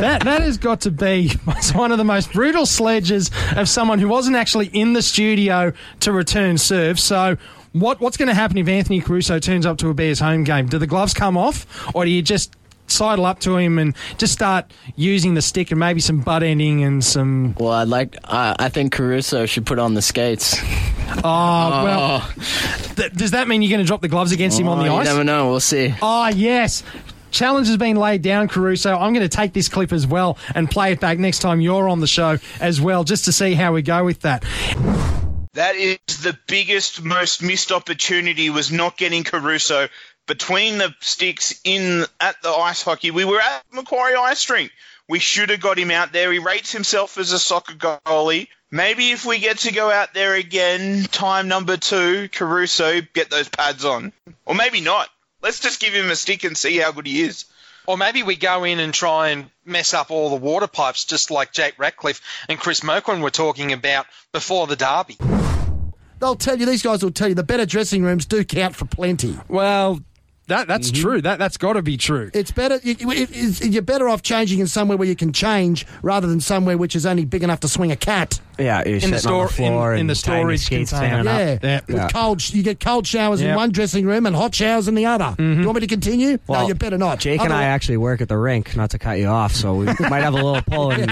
S11: that that has got to be one of the most brutal sledges of someone who wasn't actually in the studio to return serve. So. What, what's going to happen if Anthony Caruso turns up to a Bears home game? Do the gloves come off, or do you just sidle up to him and just start using the stick and maybe some butt ending and some?
S19: Well, I'd like. Uh, I think Caruso should put on the skates.
S11: Oh, well. Th- does that mean you're going to drop the gloves against him on
S19: Oh,
S11: the
S19: you
S11: ice?
S19: never know. We'll see.
S11: Oh, yes. Challenge has been laid down, Caruso. I'm going to take this clip as well and play it back next time you're on the show as well, just to see how we go with that.
S4: That is the biggest, most missed opportunity was not getting Caruso between the sticks in at the ice hockey. We were at Macquarie Ice Rink. We should have got him out there. He rates himself as a soccer goalie. Maybe if we get to go out there again, time number two, Caruso, get those pads on. Or maybe not. Let's just give him a stick and see how good he is.
S3: Or maybe we go in and try and mess up all the water pipes, just like Jake Ratcliffe and Chris Moquin were talking about before the derby.
S5: They'll tell you, these guys will tell you, the better dressing rooms do count for plenty.
S11: Well, that that's
S5: Mm-hmm.
S11: true. That that's got to be true.
S5: It's better. You, you- it- it's- you're better off changing in somewhere where you can change rather than somewhere which is only big enough to swing a cat.
S23: Yeah, you're
S11: In the
S23: sitting on the
S11: store- in-
S23: floor
S11: in the storage
S23: skates
S11: container.
S23: standing up.
S5: Yeah, with cold. sh- You get cold showers in one dressing room and hot showers in the other. Do you want me to continue? no,
S23: Well,
S5: you better not.
S23: Jake and I actually work at the rink, not to cut you off, so we might have a little pull in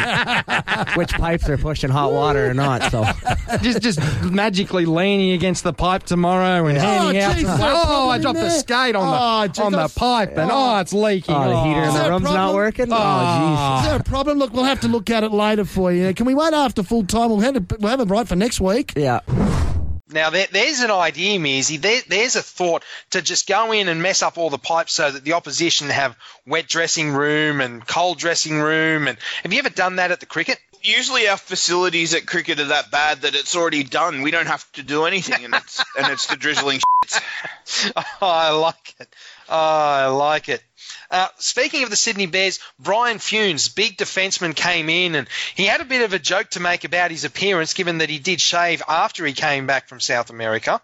S23: which pipes are pushing hot water or not. So
S11: just just magically leaning against the pipe tomorrow and handing out.
S5: geez,
S11: some-
S5: is there a
S11: oh, I
S5: in
S11: dropped the skate on
S5: Oh,
S11: the
S5: gee,
S11: on the pipe, and oh, it's leaking.
S23: Oh, the heater in the room's not working? Oh,
S11: Ah.
S5: Is there a problem? Look, we'll have to look at it later for you. Can we wait after full time? We'll have it, we'll have it right for next week.
S23: Yeah.
S3: Now, there, there's an idea, Mearsy. There, there's a thought to just go in and mess up all the pipes so that the opposition have wet dressing room and cold dressing room. And have you ever done that at the cricket?
S4: Usually our facilities at cricket are that bad that it's already done. We don't have to do anything, and it's and it's the drizzling shit.
S3: oh, I like it. Oh, I like it. Uh, speaking of the Sydney Bears, Brian Funes, big defenseman, came in and he had a bit of a joke to make about his appearance, given that he did shave after he came back from South America.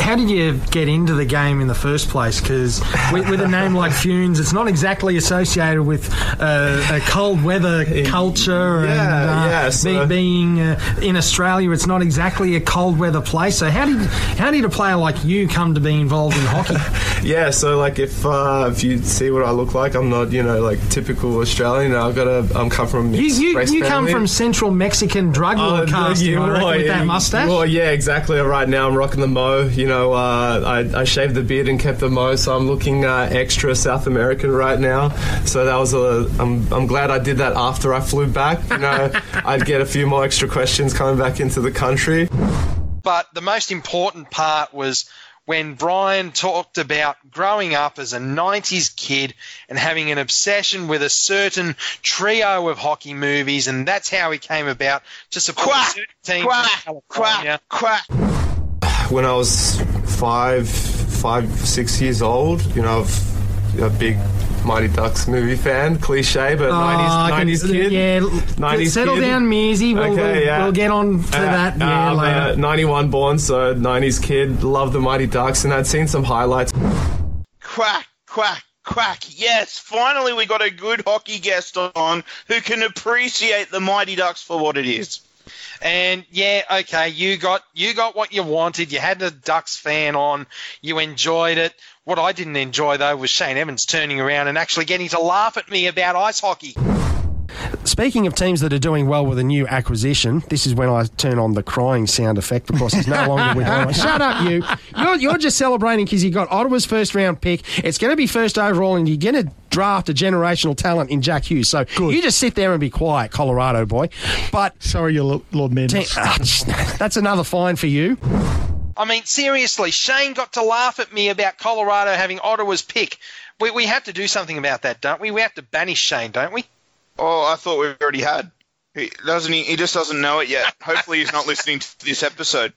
S11: How did you get into the game in the first place? Because with, with a name like Funes, it's not exactly associated with uh, a cold weather culture. and,
S24: Yeah,
S11: uh,
S24: yeah, so-
S11: be- being uh, in Australia, it's not exactly a cold weather place. So how did how did a player like you come to be involved in hockey?
S24: Yeah, so like if uh, if you see what I look like, I'm not you know like typical Australian. I've got a I'm come from
S11: You, you, you come from Central Mexican drug lord
S24: Uh,
S11: casting,
S24: yeah,
S11: I reckon,
S24: well,
S11: with that mustache.
S24: Well, yeah, exactly. Right now, I'm rocking the mo. You know, uh, I, I shaved the beard and kept the mo, so I'm looking uh, extra South American right now. So that was a. I'm, I'm glad I did that after I flew back. You know, I'd get a few more extra questions coming back into the country.
S3: But the most important part was when Brian talked about growing up as a 90s kid and having an obsession with a certain trio of hockey movies, and that's how he came about to support
S4: Quack,
S3: a certain team
S4: quack,
S3: from California.
S4: quack.
S24: When I was five, five, six years old, you know, I'm a big Mighty Ducks movie fan. Cliche, but
S11: Oh, I
S24: 90s,
S11: can-
S24: 90s kid.
S11: Yeah,
S24: 90s
S11: settle
S24: kid.
S11: down, Mearsy. We'll,
S24: Okay,
S11: we'll,
S24: yeah.
S11: we'll get on to
S24: Uh,
S11: that yeah,
S24: I'm,
S11: later.
S24: uh, 91 born, so 90s kid. Love the Mighty Ducks, and I'd seen some highlights.
S4: Quack, quack, quack. Yes, finally we got a good hockey guest on who can appreciate the Mighty Ducks for what it is.
S3: And yeah, okay, you got you got what you wanted. You had the Ducks fan on. You enjoyed it. What I didn't enjoy though was Shane Evans turning around and actually getting to laugh at me about ice hockey.
S11: Speaking of teams that are doing well with a new acquisition, this is when I turn on the crying sound effect because he's no longer with Ottawa. Shut up, you. You're, you're just celebrating because you got Ottawa's first round pick. It's going to be first overall, and you're going to draft a generational talent in Jack Hughes. So you just sit there and be quiet, Colorado boy. But
S21: sorry, your Lord Madness.
S11: Ah, that's another fine for you.
S3: I mean, seriously, Shane got to laugh at me about Colorado having Ottawa's pick. We, we have to do something about that, don't we? We have to banish Shane, don't we?
S4: Oh, I thought we already had. He doesn't. He, he just doesn't know it yet. Hopefully, he's not listening to this episode.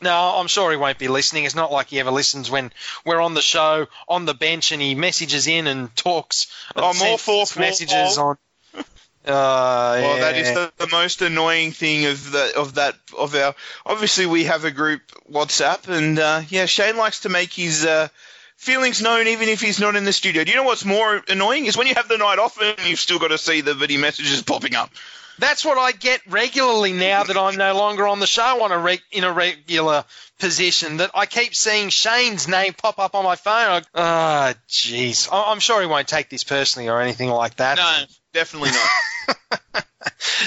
S3: No, I'm sure he won't be listening. It's not like he ever listens when we're on the show, on the bench, and he messages in and talks.
S4: Oh, more fourth wall.
S3: messages on. Uh,
S4: Well, that
S3: yeah.
S4: is the, the most annoying thing of the of that of our. Obviously, we have a group WhatsApp, and uh, yeah, Shane likes to make his uh, feelings known even if he's not in the studio. Do you know what's more annoying is when you have the night off and you've still got to see the video messages popping up.
S3: That's what I get regularly now that I'm no longer on the show on a reg- in a regular position. That I keep seeing Shane's name pop up on my phone. Ah, jeez. I- I'm sure he won't take this personally or anything like that.
S4: No, definitely not.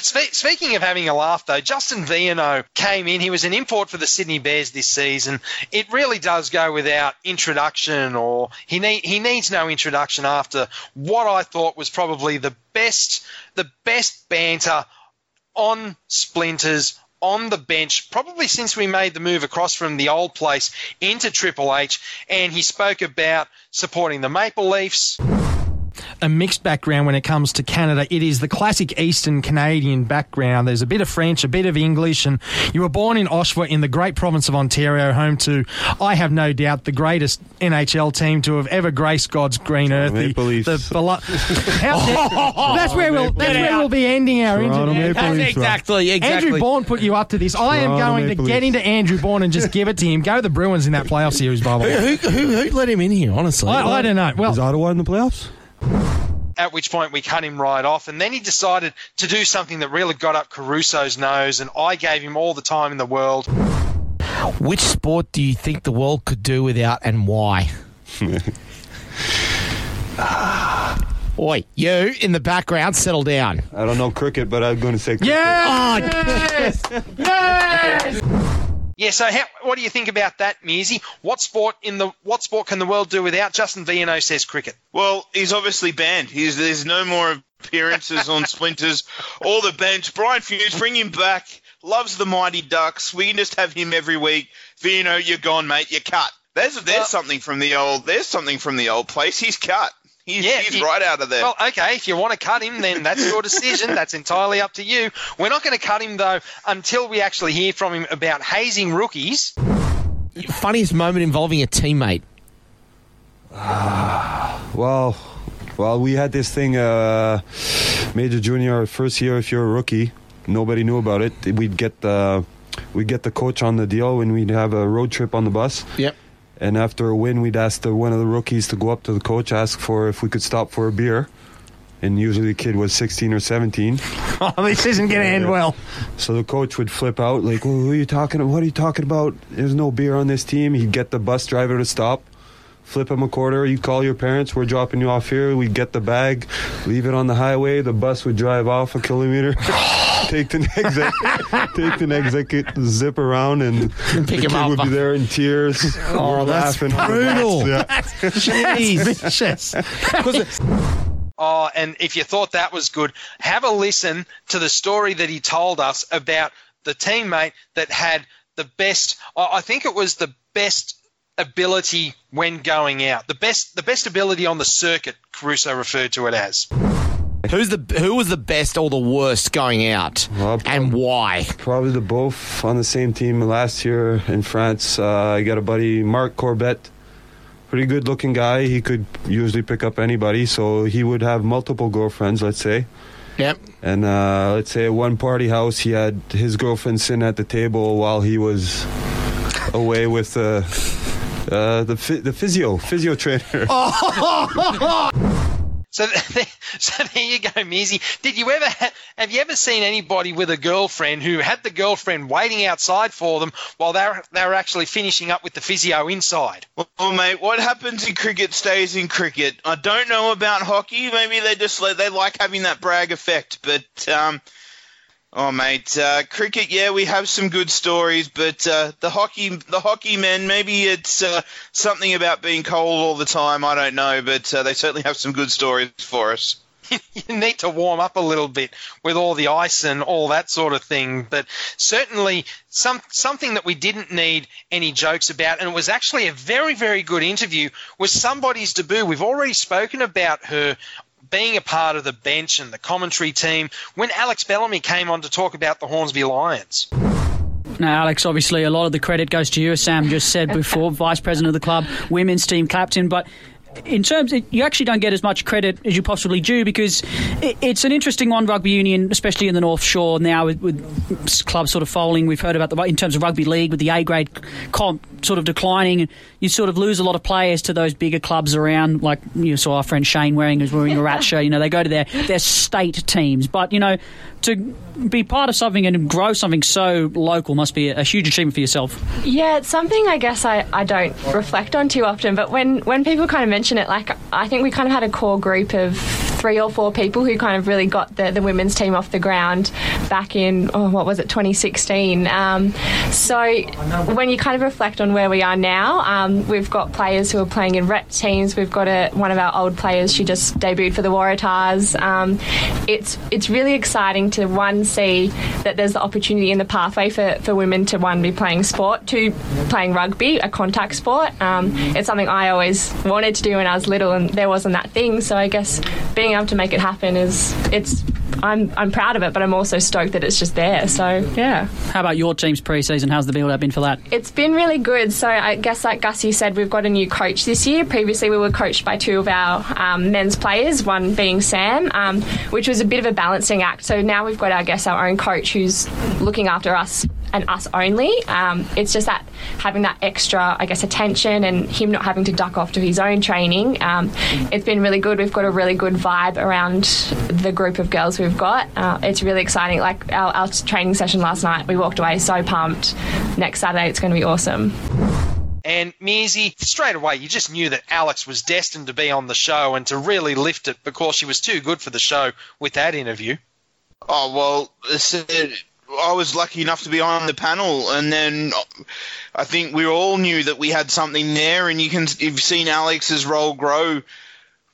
S3: Speaking of having a laugh, though, Justin Viano came in. He was an import for the Sydney Bears this season. It really does go without introduction, or he need, he needs no introduction after what I thought was probably the best the best banter on Splinters on the bench, probably since we made the move across from the old place into Triple H. And he spoke about supporting the Maple Leafs.
S11: A mixed background when it comes to Canada. It is the classic Eastern Canadian background. There's a bit of French, a bit of English, and you were born in Oshawa in the great province of Ontario, home to, I have no doubt, the greatest NHL team to have ever graced God's green earth. The,
S25: Maple Leafs.
S11: the belo- How oh. that's where we'll that's where we'll be ending our
S25: Toronto
S11: interview.
S25: Maple Leafs.
S21: Exactly, exactly.
S11: Andrew Bourne put you up to this. I am going
S25: Maple
S11: to get
S25: Leafs.
S11: into Andrew Bourne and just give it to him. Go the Bruins in that playoff series, by the way.
S21: Who, who, who let him in here, honestly?
S11: I, I don't know. Well,
S25: Is Ottawa in the playoffs?
S3: At which point we cut him right off. And then he decided to do something that really got up Caruso's nose, and I gave him all the time in the world.
S21: Which sport do you think the world could do without and why? Oi, you in the background, settle down.
S25: I don't know cricket, but I'm going to say cricket.
S11: Yes! yes!
S3: Yeah, so how, what do you think about that, Mearsy? What sport in the what sport can the world do without? Justin Viano says cricket.
S4: Well, he's obviously banned. He's, there's no more appearances on Splinters or the bench. Brian Funes, bring him back. Loves the Mighty Ducks. We can just have him every week. Vino, you're gone, mate. You're cut. There's there's something from the old there's something from the old place. He's cut. He's,
S3: Yeah,
S4: he's
S3: he-
S4: right out of there.
S3: Well, okay, if you want to cut him, then that's your decision. that's entirely up to you. We're not going to cut him though until we actually hear from him about hazing rookies.
S21: Funniest moment involving a teammate.
S25: Well, well, we had this thing, uh, major junior first year. If you're a rookie, nobody knew about it. We'd get the we'd get the coach on the deal when we'd have a road trip on the bus.
S21: Yep.
S25: And after a win, we'd ask the, one of the rookies to go up to the coach, ask for if we could stop for a beer. And usually the kid was 16 or 17.
S11: Oh, this isn't going to end well.
S25: So the coach would flip out, like, well, "Who are you talking? about? What are you talking about? There's no beer on this team." He'd get the bus driver to stop, flip him a quarter. You call your parents. We're dropping you off here. We'd get the bag, leave it on the highway. The bus would drive off a kilometer, take the next, exit, take the next exit, zip around, and
S21: Pick
S25: the
S21: him
S25: kid
S21: up.
S25: would be there in tears.
S21: Oh, that's
S25: laughing on
S21: brutal.
S25: bus. Yeah.
S21: Jeez.
S3: Oh, and if you thought that was good, have a listen to the story that he told us about the teammate that had the best. I I think it was the best ability when going out. The best the best ability on the circuit, Caruso referred to it as.
S21: Who's the who was the best or the worst going out, and why?
S25: Probably the both on the same team last year in France. Uh, I got a buddy, Mark Corbett, pretty good looking guy. He could usually pick up anybody, so he would have multiple girlfriends, let's say.
S21: Yep.
S25: And uh, let's say at one party house, he had his girlfriend sitting at the table while he was away with uh, uh, the the physio physio trainer.
S3: So, so there you go, Mearsy. Did you ever ha- have you ever seen anybody with a girlfriend who had the girlfriend waiting outside for them while they were, they were actually finishing up with the physio inside?
S4: Well, mate, what happens in cricket stays in cricket. I don't know about hockey. Maybe they just they like having that brag effect. But um, oh, mate, uh, cricket. Yeah, we have some good stories, but uh, the hockey, the hockey men. Maybe it's uh, something about being cold all the time. I don't know, but uh, they certainly have some good stories for us.
S3: you need to warm up a little bit with all the ice and all that sort of thing. But certainly some something that we didn't need any jokes about, and it was actually a very very good interview. Was somebody's debut. We've already spoken about her being a part of the bench and the commentary team when Alex Bellamy came on to talk about the Hornsby Lions.
S26: Now, Alex, obviously a lot of the credit goes to you, as Sam just said before, vice president of the club, women's team captain, but in terms, you actually don't get as much credit as you possibly do because it's an interesting one, rugby union, especially in the North Shore now with, with clubs sort of falling. We've heard about the in terms of rugby league with the A grade comp sort of declining. You sort of lose a lot of players to those bigger clubs around, like you saw our friend Shane Waring who's wearing a rat shirt. You know, they go to their their state teams, but you know, to be part of something and grow something so local must be a huge achievement for yourself.
S15: Yeah, it's something I guess I, I don't reflect on too often, but when, when people kind of mention it, like I think we kind of had a core group of three or four people who kind of really got the, the women's team off the ground back in, oh, what was it, 2016. Um, so when you kind of reflect on where we are now, um, we've got players who are playing in rep teams. We've got a, one of our old players, she just debuted for the Waratahs. Um, it's, it's really exciting to, one, see that there's the opportunity in the pathway for, for women to, one, be playing sport, two, playing rugby, a contact sport. Um, it's something I always wanted to do when I was little and there wasn't that thing. So I guess being able to make it happen is it's I'm I'm proud of it, but I'm also stoked that it's just there. So yeah.
S26: How about your team's pre-season? How's the build up been for that?
S15: It's been really good. So I guess like Gussie said, we've got a new coach this year. Previously, we were coached by two of our um, men's players, one being Sam, um, which was a bit of a balancing act. So now we've got, I guess, our own coach who's looking after us and us only. Um, it's just that having that extra, I guess, attention and him not having to duck off to his own training. Um, it's been really good. We've got a really good vibe around the group of girls we've got. Uh, it's really exciting. Like our, our training session last night, we walked away so pumped. Next Saturday, it's going to be awesome.
S3: And Mearsy, straight away, you just knew that Alex was destined to be on the show and to really lift it because she was too good for the show with that interview.
S4: Oh well, I was lucky enough to be on the panel, and then I think we all knew that we had something there. And you can you've seen Alex's role grow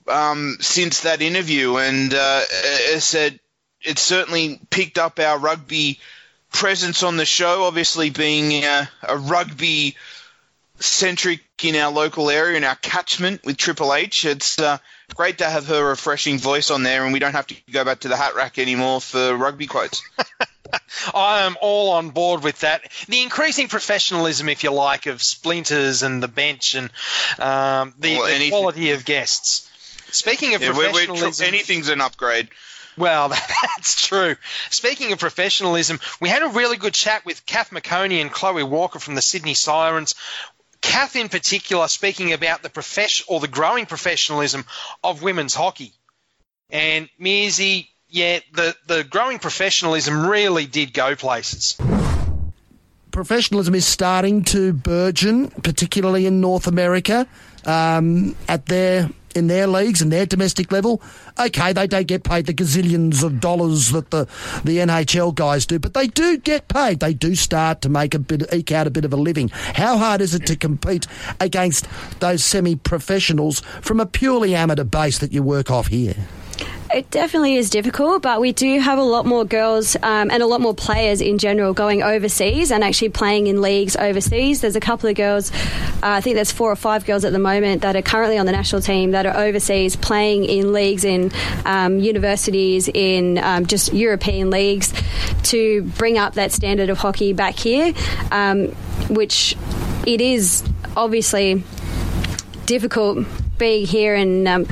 S4: um, since that interview, and uh, said it certainly picked up our rugby presence on the show. Obviously, being a, a rugby centric in our local area in our catchment with Triple H, it's uh, great to have her refreshing voice on there, and we don't have to go back to the hat rack anymore for rugby quotes.
S3: I am all on board with that. The increasing professionalism, if you like, of splinters and the bench and um, the,
S4: Well,
S3: the quality of guests. Speaking of
S4: Yeah, we're- we're tr-
S3: professionalism,
S4: anything's an upgrade.
S3: Well, that's true. Speaking of professionalism, we had a really good chat with Kath McConey and Chloe Walker from the Sydney Sirens. Kath, in particular, speaking about the profession or the growing professionalism of women's hockey. And Mearsy, yeah, the, the growing professionalism really did go places.
S5: professionalism is starting to burgeon, particularly in North America, um, at their in their leagues and their domestic level. Okay, they don't get paid the gazillions of dollars that the the NHL guys do, but they do get paid. They do start to make a bit eke out a bit of a living. How hard is it to compete against those semi-professionals from a purely amateur base that you work off here?
S27: It definitely is difficult, but we do have a lot more girls um, and a lot more players in general going overseas and actually playing in leagues overseas. There's a couple of girls, uh, I think there's four or five girls at the moment that are currently on the national team that are overseas playing in leagues in um, universities, in um, just European leagues to bring up that standard of hockey back here, um, which it is obviously difficult being here and um,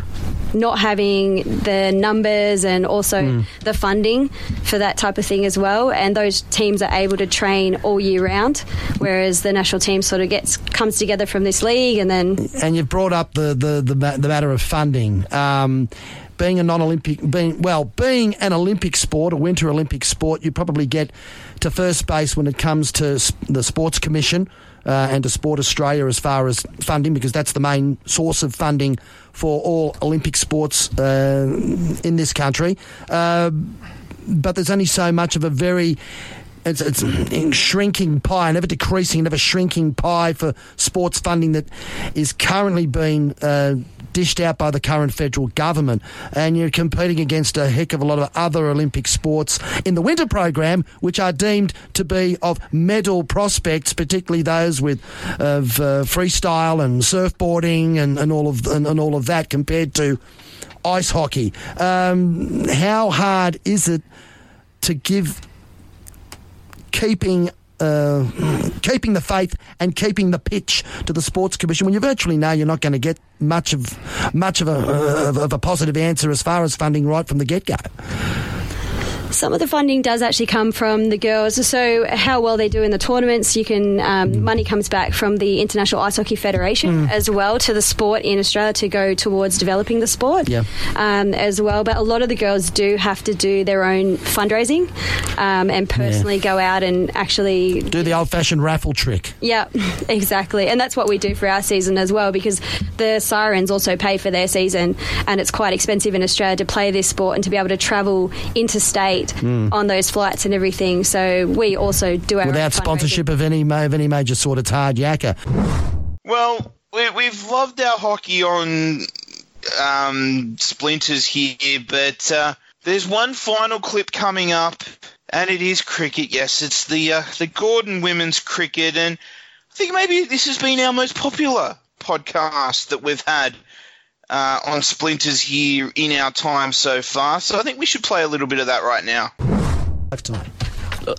S27: not having the numbers and also
S28: Mm.
S27: the funding for that type of thing as well. And those teams are able to train all year round, whereas the national team sort of gets comes together from this league and then
S5: and you've brought up the the the, the matter of funding. Um, being a non-Olympic, being well, being an Olympic sport, a Winter Olympic sport, you probably get to first base when it comes to the Sports Commission uh, and to Sport Australia as far as funding, because that's the main source of funding for all Olympic sports uh, in this country. Uh, but there's only so much of a very it's, it's shrinking pie, never decreasing, never shrinking pie for sports funding that is currently being uh, dished out by the current federal government. And you're competing against a heck of a lot of other Olympic sports in the winter program, which are deemed to be of medal prospects, particularly those with of uh, freestyle and snowboarding and, and all of and, and all of that, compared to ice hockey. Um, how hard is it to give keeping uh, keeping the faith and keeping the pitch to the sports commission when you virtually know you're not going to get much of much of a of, of a positive answer as far as funding right from the get go.
S27: Some of the funding does actually come from the girls. So how well they do in the tournaments, you can um, money comes back from the International Ice Hockey Federation
S5: Mm.
S27: as well to the sport in Australia to go towards developing the sport
S5: Yeah.
S27: um, as well. But a lot of the girls do have to do their own fundraising um, and personally go out and actually
S5: Do the old fashioned raffle trick.
S27: yeah, exactly. And that's what we do for our season as well because the Sirens also pay for their season and it's quite expensive in Australia to play this sport and to be able to travel interstate
S5: Mm.
S27: on those flights and everything. So we also do our
S5: Without
S27: fundraising.
S5: sponsorship of any of any major sort of hard yakka.
S4: Well, we, we've loved our hockey on um, splinters here, but uh, there's one final clip coming up, and it is cricket. Yes, it's the uh, the Gordon women's cricket, and I think maybe this has been our most popular podcast that we've had. Uh, on splinters here in our time so far, so I think we should play a little bit of that right now.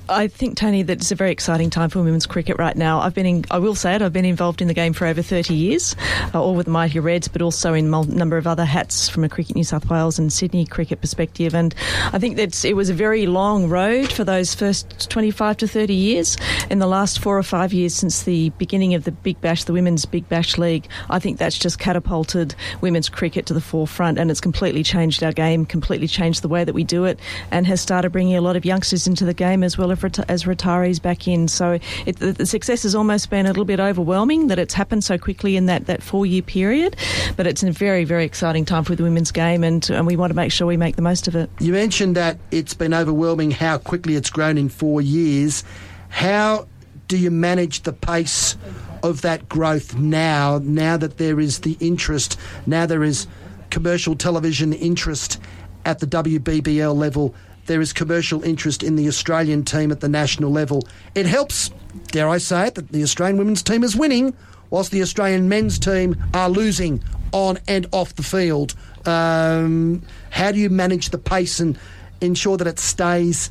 S28: I think, Tony, that it's a very exciting time for women's cricket right now. I've been, in, I will say it, I've been involved in the game for over 30 years, uh, all with the Mighty Reds, but also in a number of other hats from a Cricket New South Wales and Sydney cricket perspective. And I think that it was a very long road for those first 25 to 30 years. In the last four or five years since the beginning of the Big Bash, the Women's Big Bash League, I think that's just catapulted women's cricket to the forefront and it's completely changed our game, completely changed the way that we do it, and has started bringing a lot of youngsters into the game as well as, reti- as retirees back in. So it, the success has almost been a little bit overwhelming that it's happened so quickly in that, that four year period, but it's a very, very exciting time for the women's game and, and we want to make sure we make the most of it.
S5: You mentioned that it's been overwhelming how quickly it's grown in four years. How do you manage the pace of that growth now, now that there is the interest, now there is commercial television interest at the WBBL level, there is commercial interest in the Australian team at the national level. It helps, dare I say it, that the Australian women's team is winning, whilst the Australian men's team are losing on and off the field. Um, how do you manage the pace and ensure that it stays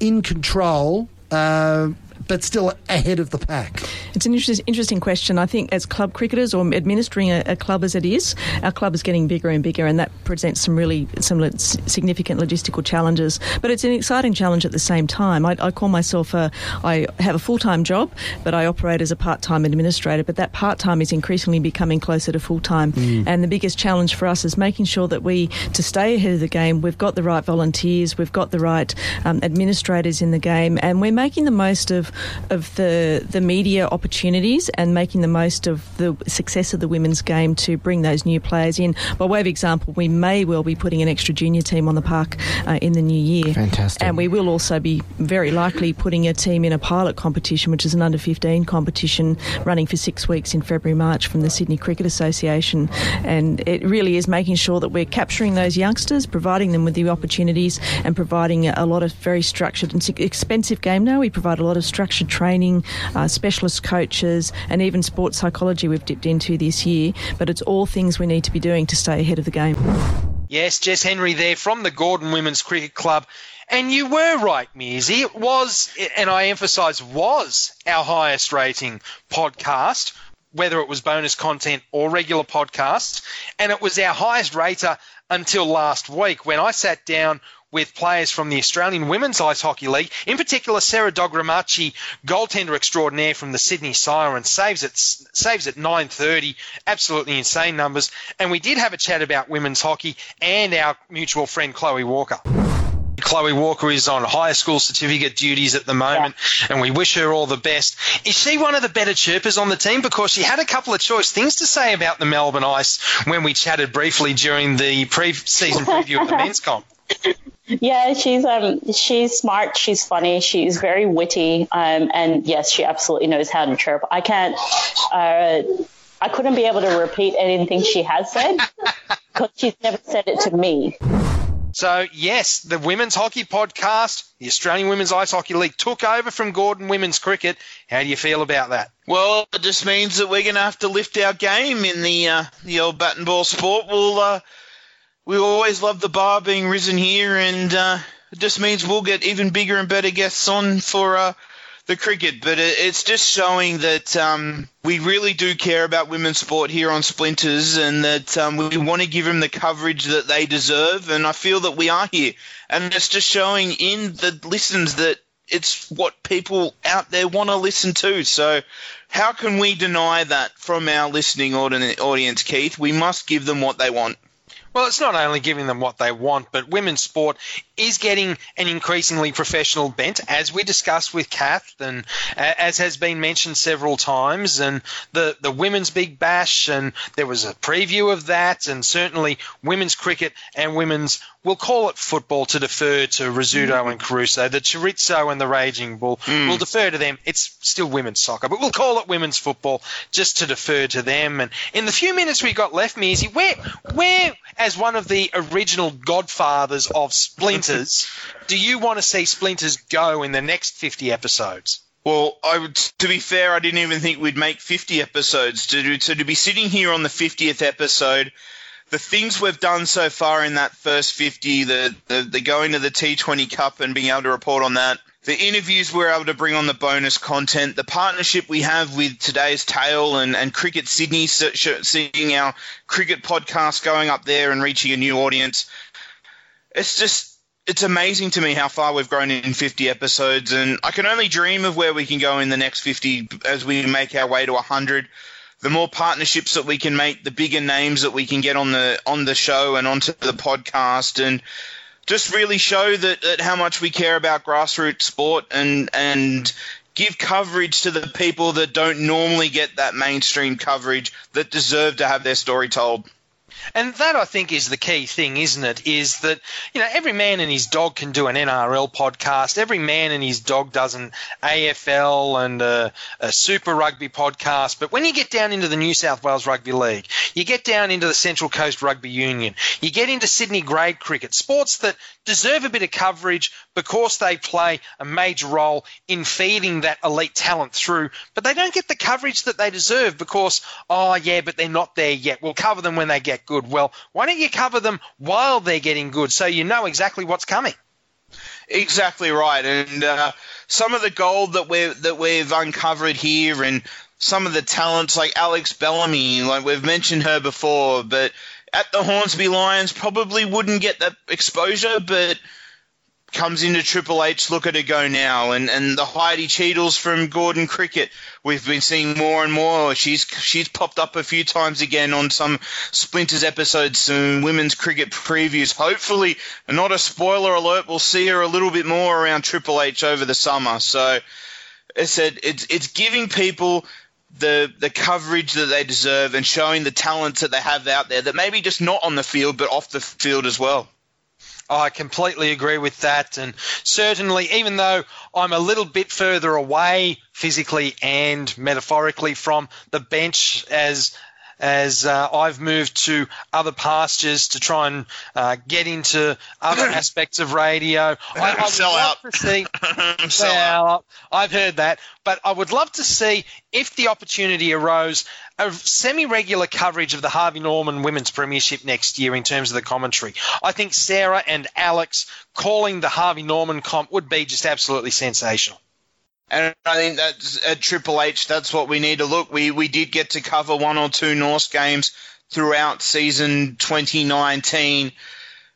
S5: in control, uh, but still ahead of the pack?
S28: It's an interest, interesting question. I think as club cricketers or administering a, a club as it is, our club is getting bigger and bigger, and that presents some really some significant logistical challenges. But it's an exciting challenge at the same time. I, I call myself a I have a full time job, but I operate as a part time administrator. But that part time is increasingly becoming closer to full time,
S29: Mm.
S28: and the biggest challenge for us is making sure that we to stay ahead of the game. We've got the right volunteers, we've got the right um, administrators in the game, and we're making the most of of the the media opportunities and making the most of the success of the women's game to bring those new players in. By way of example, we may well be putting an extra junior team on the park uh, in the new year.
S23: Fantastic.
S28: And we will also be very likely putting a team in a pilot competition, which is an under 15 competition running for six weeks in February, March from the Sydney Cricket Association. And it really is making sure that we're capturing those youngsters, providing them with the opportunities, and providing a lot of very structured and expensive game now. We provide a lot of structured training, uh, specialist coaches, and even sports psychology we've dipped into this year. But it's all things we need to be doing to stay ahead of the game.
S3: Yes, Jess Henry there from the Gordon Women's Cricket Club. And you were right, Mearsy. It was, and I emphasise was, our highest rating podcast, whether it was bonus content or regular podcasts. And it was our highest rater until last week when I sat down with players from the Australian Women's Ice Hockey League, in particular Sarah Dogramachi, goaltender extraordinaire from the Sydney Sirens, saves at saves at 9:30, absolutely insane numbers. And we did have a chat about women's hockey and our mutual friend Chloe Walker. Chloe Walker is on higher school certificate duties at the moment, yeah. and we wish her all the best. Is she one of the better chirpers on the team? Because she had a couple of choice things to say about the Melbourne Ice when we chatted briefly during the pre-season preview of the men's comp.
S30: Yeah, she's um she's smart, she's funny, she's very witty, um, and yes, she absolutely knows how to chirp. I can't, uh, I couldn't be able to repeat anything she has said because she's never said it to me.
S3: So, yes, the Women's Hockey Podcast, the Australian Women's Ice Hockey League, took over from Gordon Women's Cricket. How do you feel about that?
S4: Well, it just means that we're going to have to lift our game in the uh, the old bat and ball sport. We'll uh, we always love the bar being risen here, and uh, it just means we'll get even bigger and better guests on for uh, the cricket. But it's just showing that um, we really do care about women's sport here on Splinters, and that um, we want to give them the coverage that they deserve. And I feel that we are here, and it's just showing in the listens that it's what people out there want to listen to. So, how can we deny that from our listening audience, Keith? We must give them what they want.
S3: Well, it's not only giving them what they want, but women's sport is getting an increasingly professional bent, as we discussed with Kath, and as has been mentioned several times. And the, the women's big bash, and there was a preview of that, and certainly women's cricket and women's we'll call it football to defer to Rizzuto mm. and Caruso, the Chorizo and the Raging Bull. Mm. We'll defer to them. It's still women's soccer, but we'll call it women's football just to defer to them. And in the few minutes we got left, Mearsy, where, where, as one of the original godfathers of Splinters, do you want to see Splinters go in the next 50 episodes?
S4: Well, I would, to be fair, I didn't even think we'd make 50 episodes. To, so to be sitting here on the 50th episode – the things we've done so far in that first 50, the, the, the going to the T20 Cup and being able to report on that, the interviews we're able to bring on the bonus content, the partnership we have with today's Tale and, and Cricket Sydney, seeing our cricket podcast going up there and reaching a new audience. It's just, it's amazing to me how far we've grown in 50 episodes, and I can only dream of where we can go in the next 50 as we make our way to 100 the more partnerships that we can make, the bigger names that we can get on the on the show and onto the podcast, and just really show that, that how much we care about grassroots sport and and give coverage to the people that don't normally get that mainstream coverage that deserve to have their story told.
S3: And that I think is the key thing, isn't it? Is that, you know, every man and his dog can do an NRL podcast. Every man and his dog does an AFL and a, a Super Rugby podcast. But when you get down into the New South Wales Rugby League, you get down into the Central Coast Rugby Union, you get into Sydney grade cricket, sports that deserve a bit of coverage because they play a major role in feeding that elite talent through, but they don't get the coverage that they deserve because, oh, yeah, but they're not there yet. We'll cover them when they get good. Well, why don't you cover them while they're getting good so you know exactly what's coming?
S4: Exactly right, and uh, some of the gold that we that we've uncovered here, and some of the talents like Alex Bellamy, like we've mentioned her before, but at the Hornsby Lions probably wouldn't get that exposure, but comes into Triple H, look at her go now, and and the Heidi Cheadles from Gordon Cricket, we've been seeing more and more. She's she's popped up a few times again on some Splinters episodes, some women's cricket previews. Hopefully, not a spoiler alert, we'll see her a little bit more around Triple H over the summer. So I said it's it's giving people the the coverage that they deserve and showing the talents that they have out there that maybe just not on the field but off the field as well.
S3: I completely agree with that. And certainly, even though I'm a little bit further away physically and metaphorically from the bench as as uh, I've moved to other pastures to try and uh, get into other aspects of radio. I, I
S4: Sell
S3: love
S4: out.
S3: to see.
S4: Sell
S3: well, I've heard that, but I would love to see if the opportunity arose a semi-regular coverage of the Harvey Norman Women's Premiership next year in terms of the commentary. I think Sarah and Alex calling the Harvey Norman comp would be just absolutely sensational.
S4: And I think that's at Triple H. That's what we need to look. We we did get to cover one or two Norse games throughout season 2019.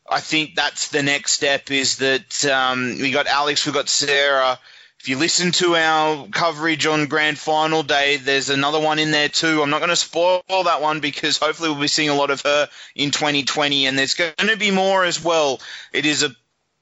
S4: I think that's the next step. Is that um, we got Alex, we got Sarah. If you listen to our coverage on Grand Final Day, there's another one in there too. I'm not going to spoil that one because hopefully we'll be seeing a lot of her in 2020, and there's going to be more as well. It is a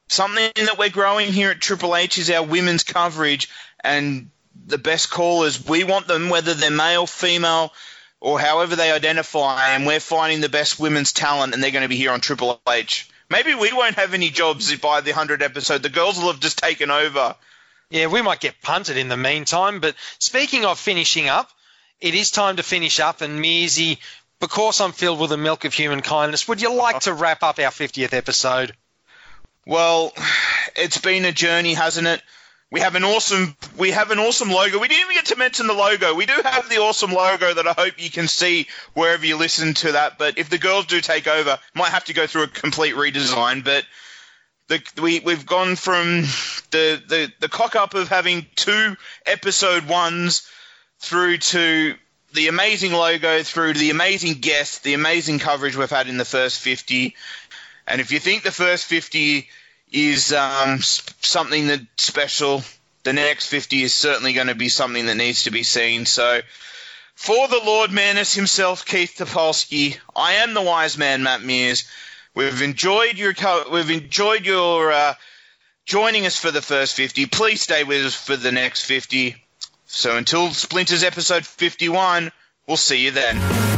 S4: something that we're growing here at Triple H is our women's coverage and the best callers. We want them, whether they're male, female, or however they identify, and we're finding the best women's talent, and they're going to be here on Triple H. Maybe we won't have any jobs by the 100 episode. The girls will have just taken over.
S3: Yeah, we might get punted in the meantime. But speaking of finishing up, it is time to finish up. And Mearsy, because I'm filled with the milk of human kindness, would you like to wrap up our 50th episode?
S4: Well, it's been a journey, hasn't it? We have an awesome we have an awesome logo. We didn't even get to mention the logo. We do have the awesome logo that I hope you can see wherever you listen to that. But if the girls do take over, might have to go through a complete redesign. But the, we we've gone from the, the the cock up of having two episode ones through to the amazing logo, through to the amazing guests, the amazing coverage we've had in the first fifty. And if you think the first 50 is um, something that special, the next 50 is certainly going to be something that needs to be seen. So, for the Lord Manus himself, Keith Topolsky, I am the wise man, Matt Mears. We've enjoyed your we've enjoyed your uh, joining us for the first 50. Please stay with us for the next 50. So until Splinters episode 51, we'll see you then.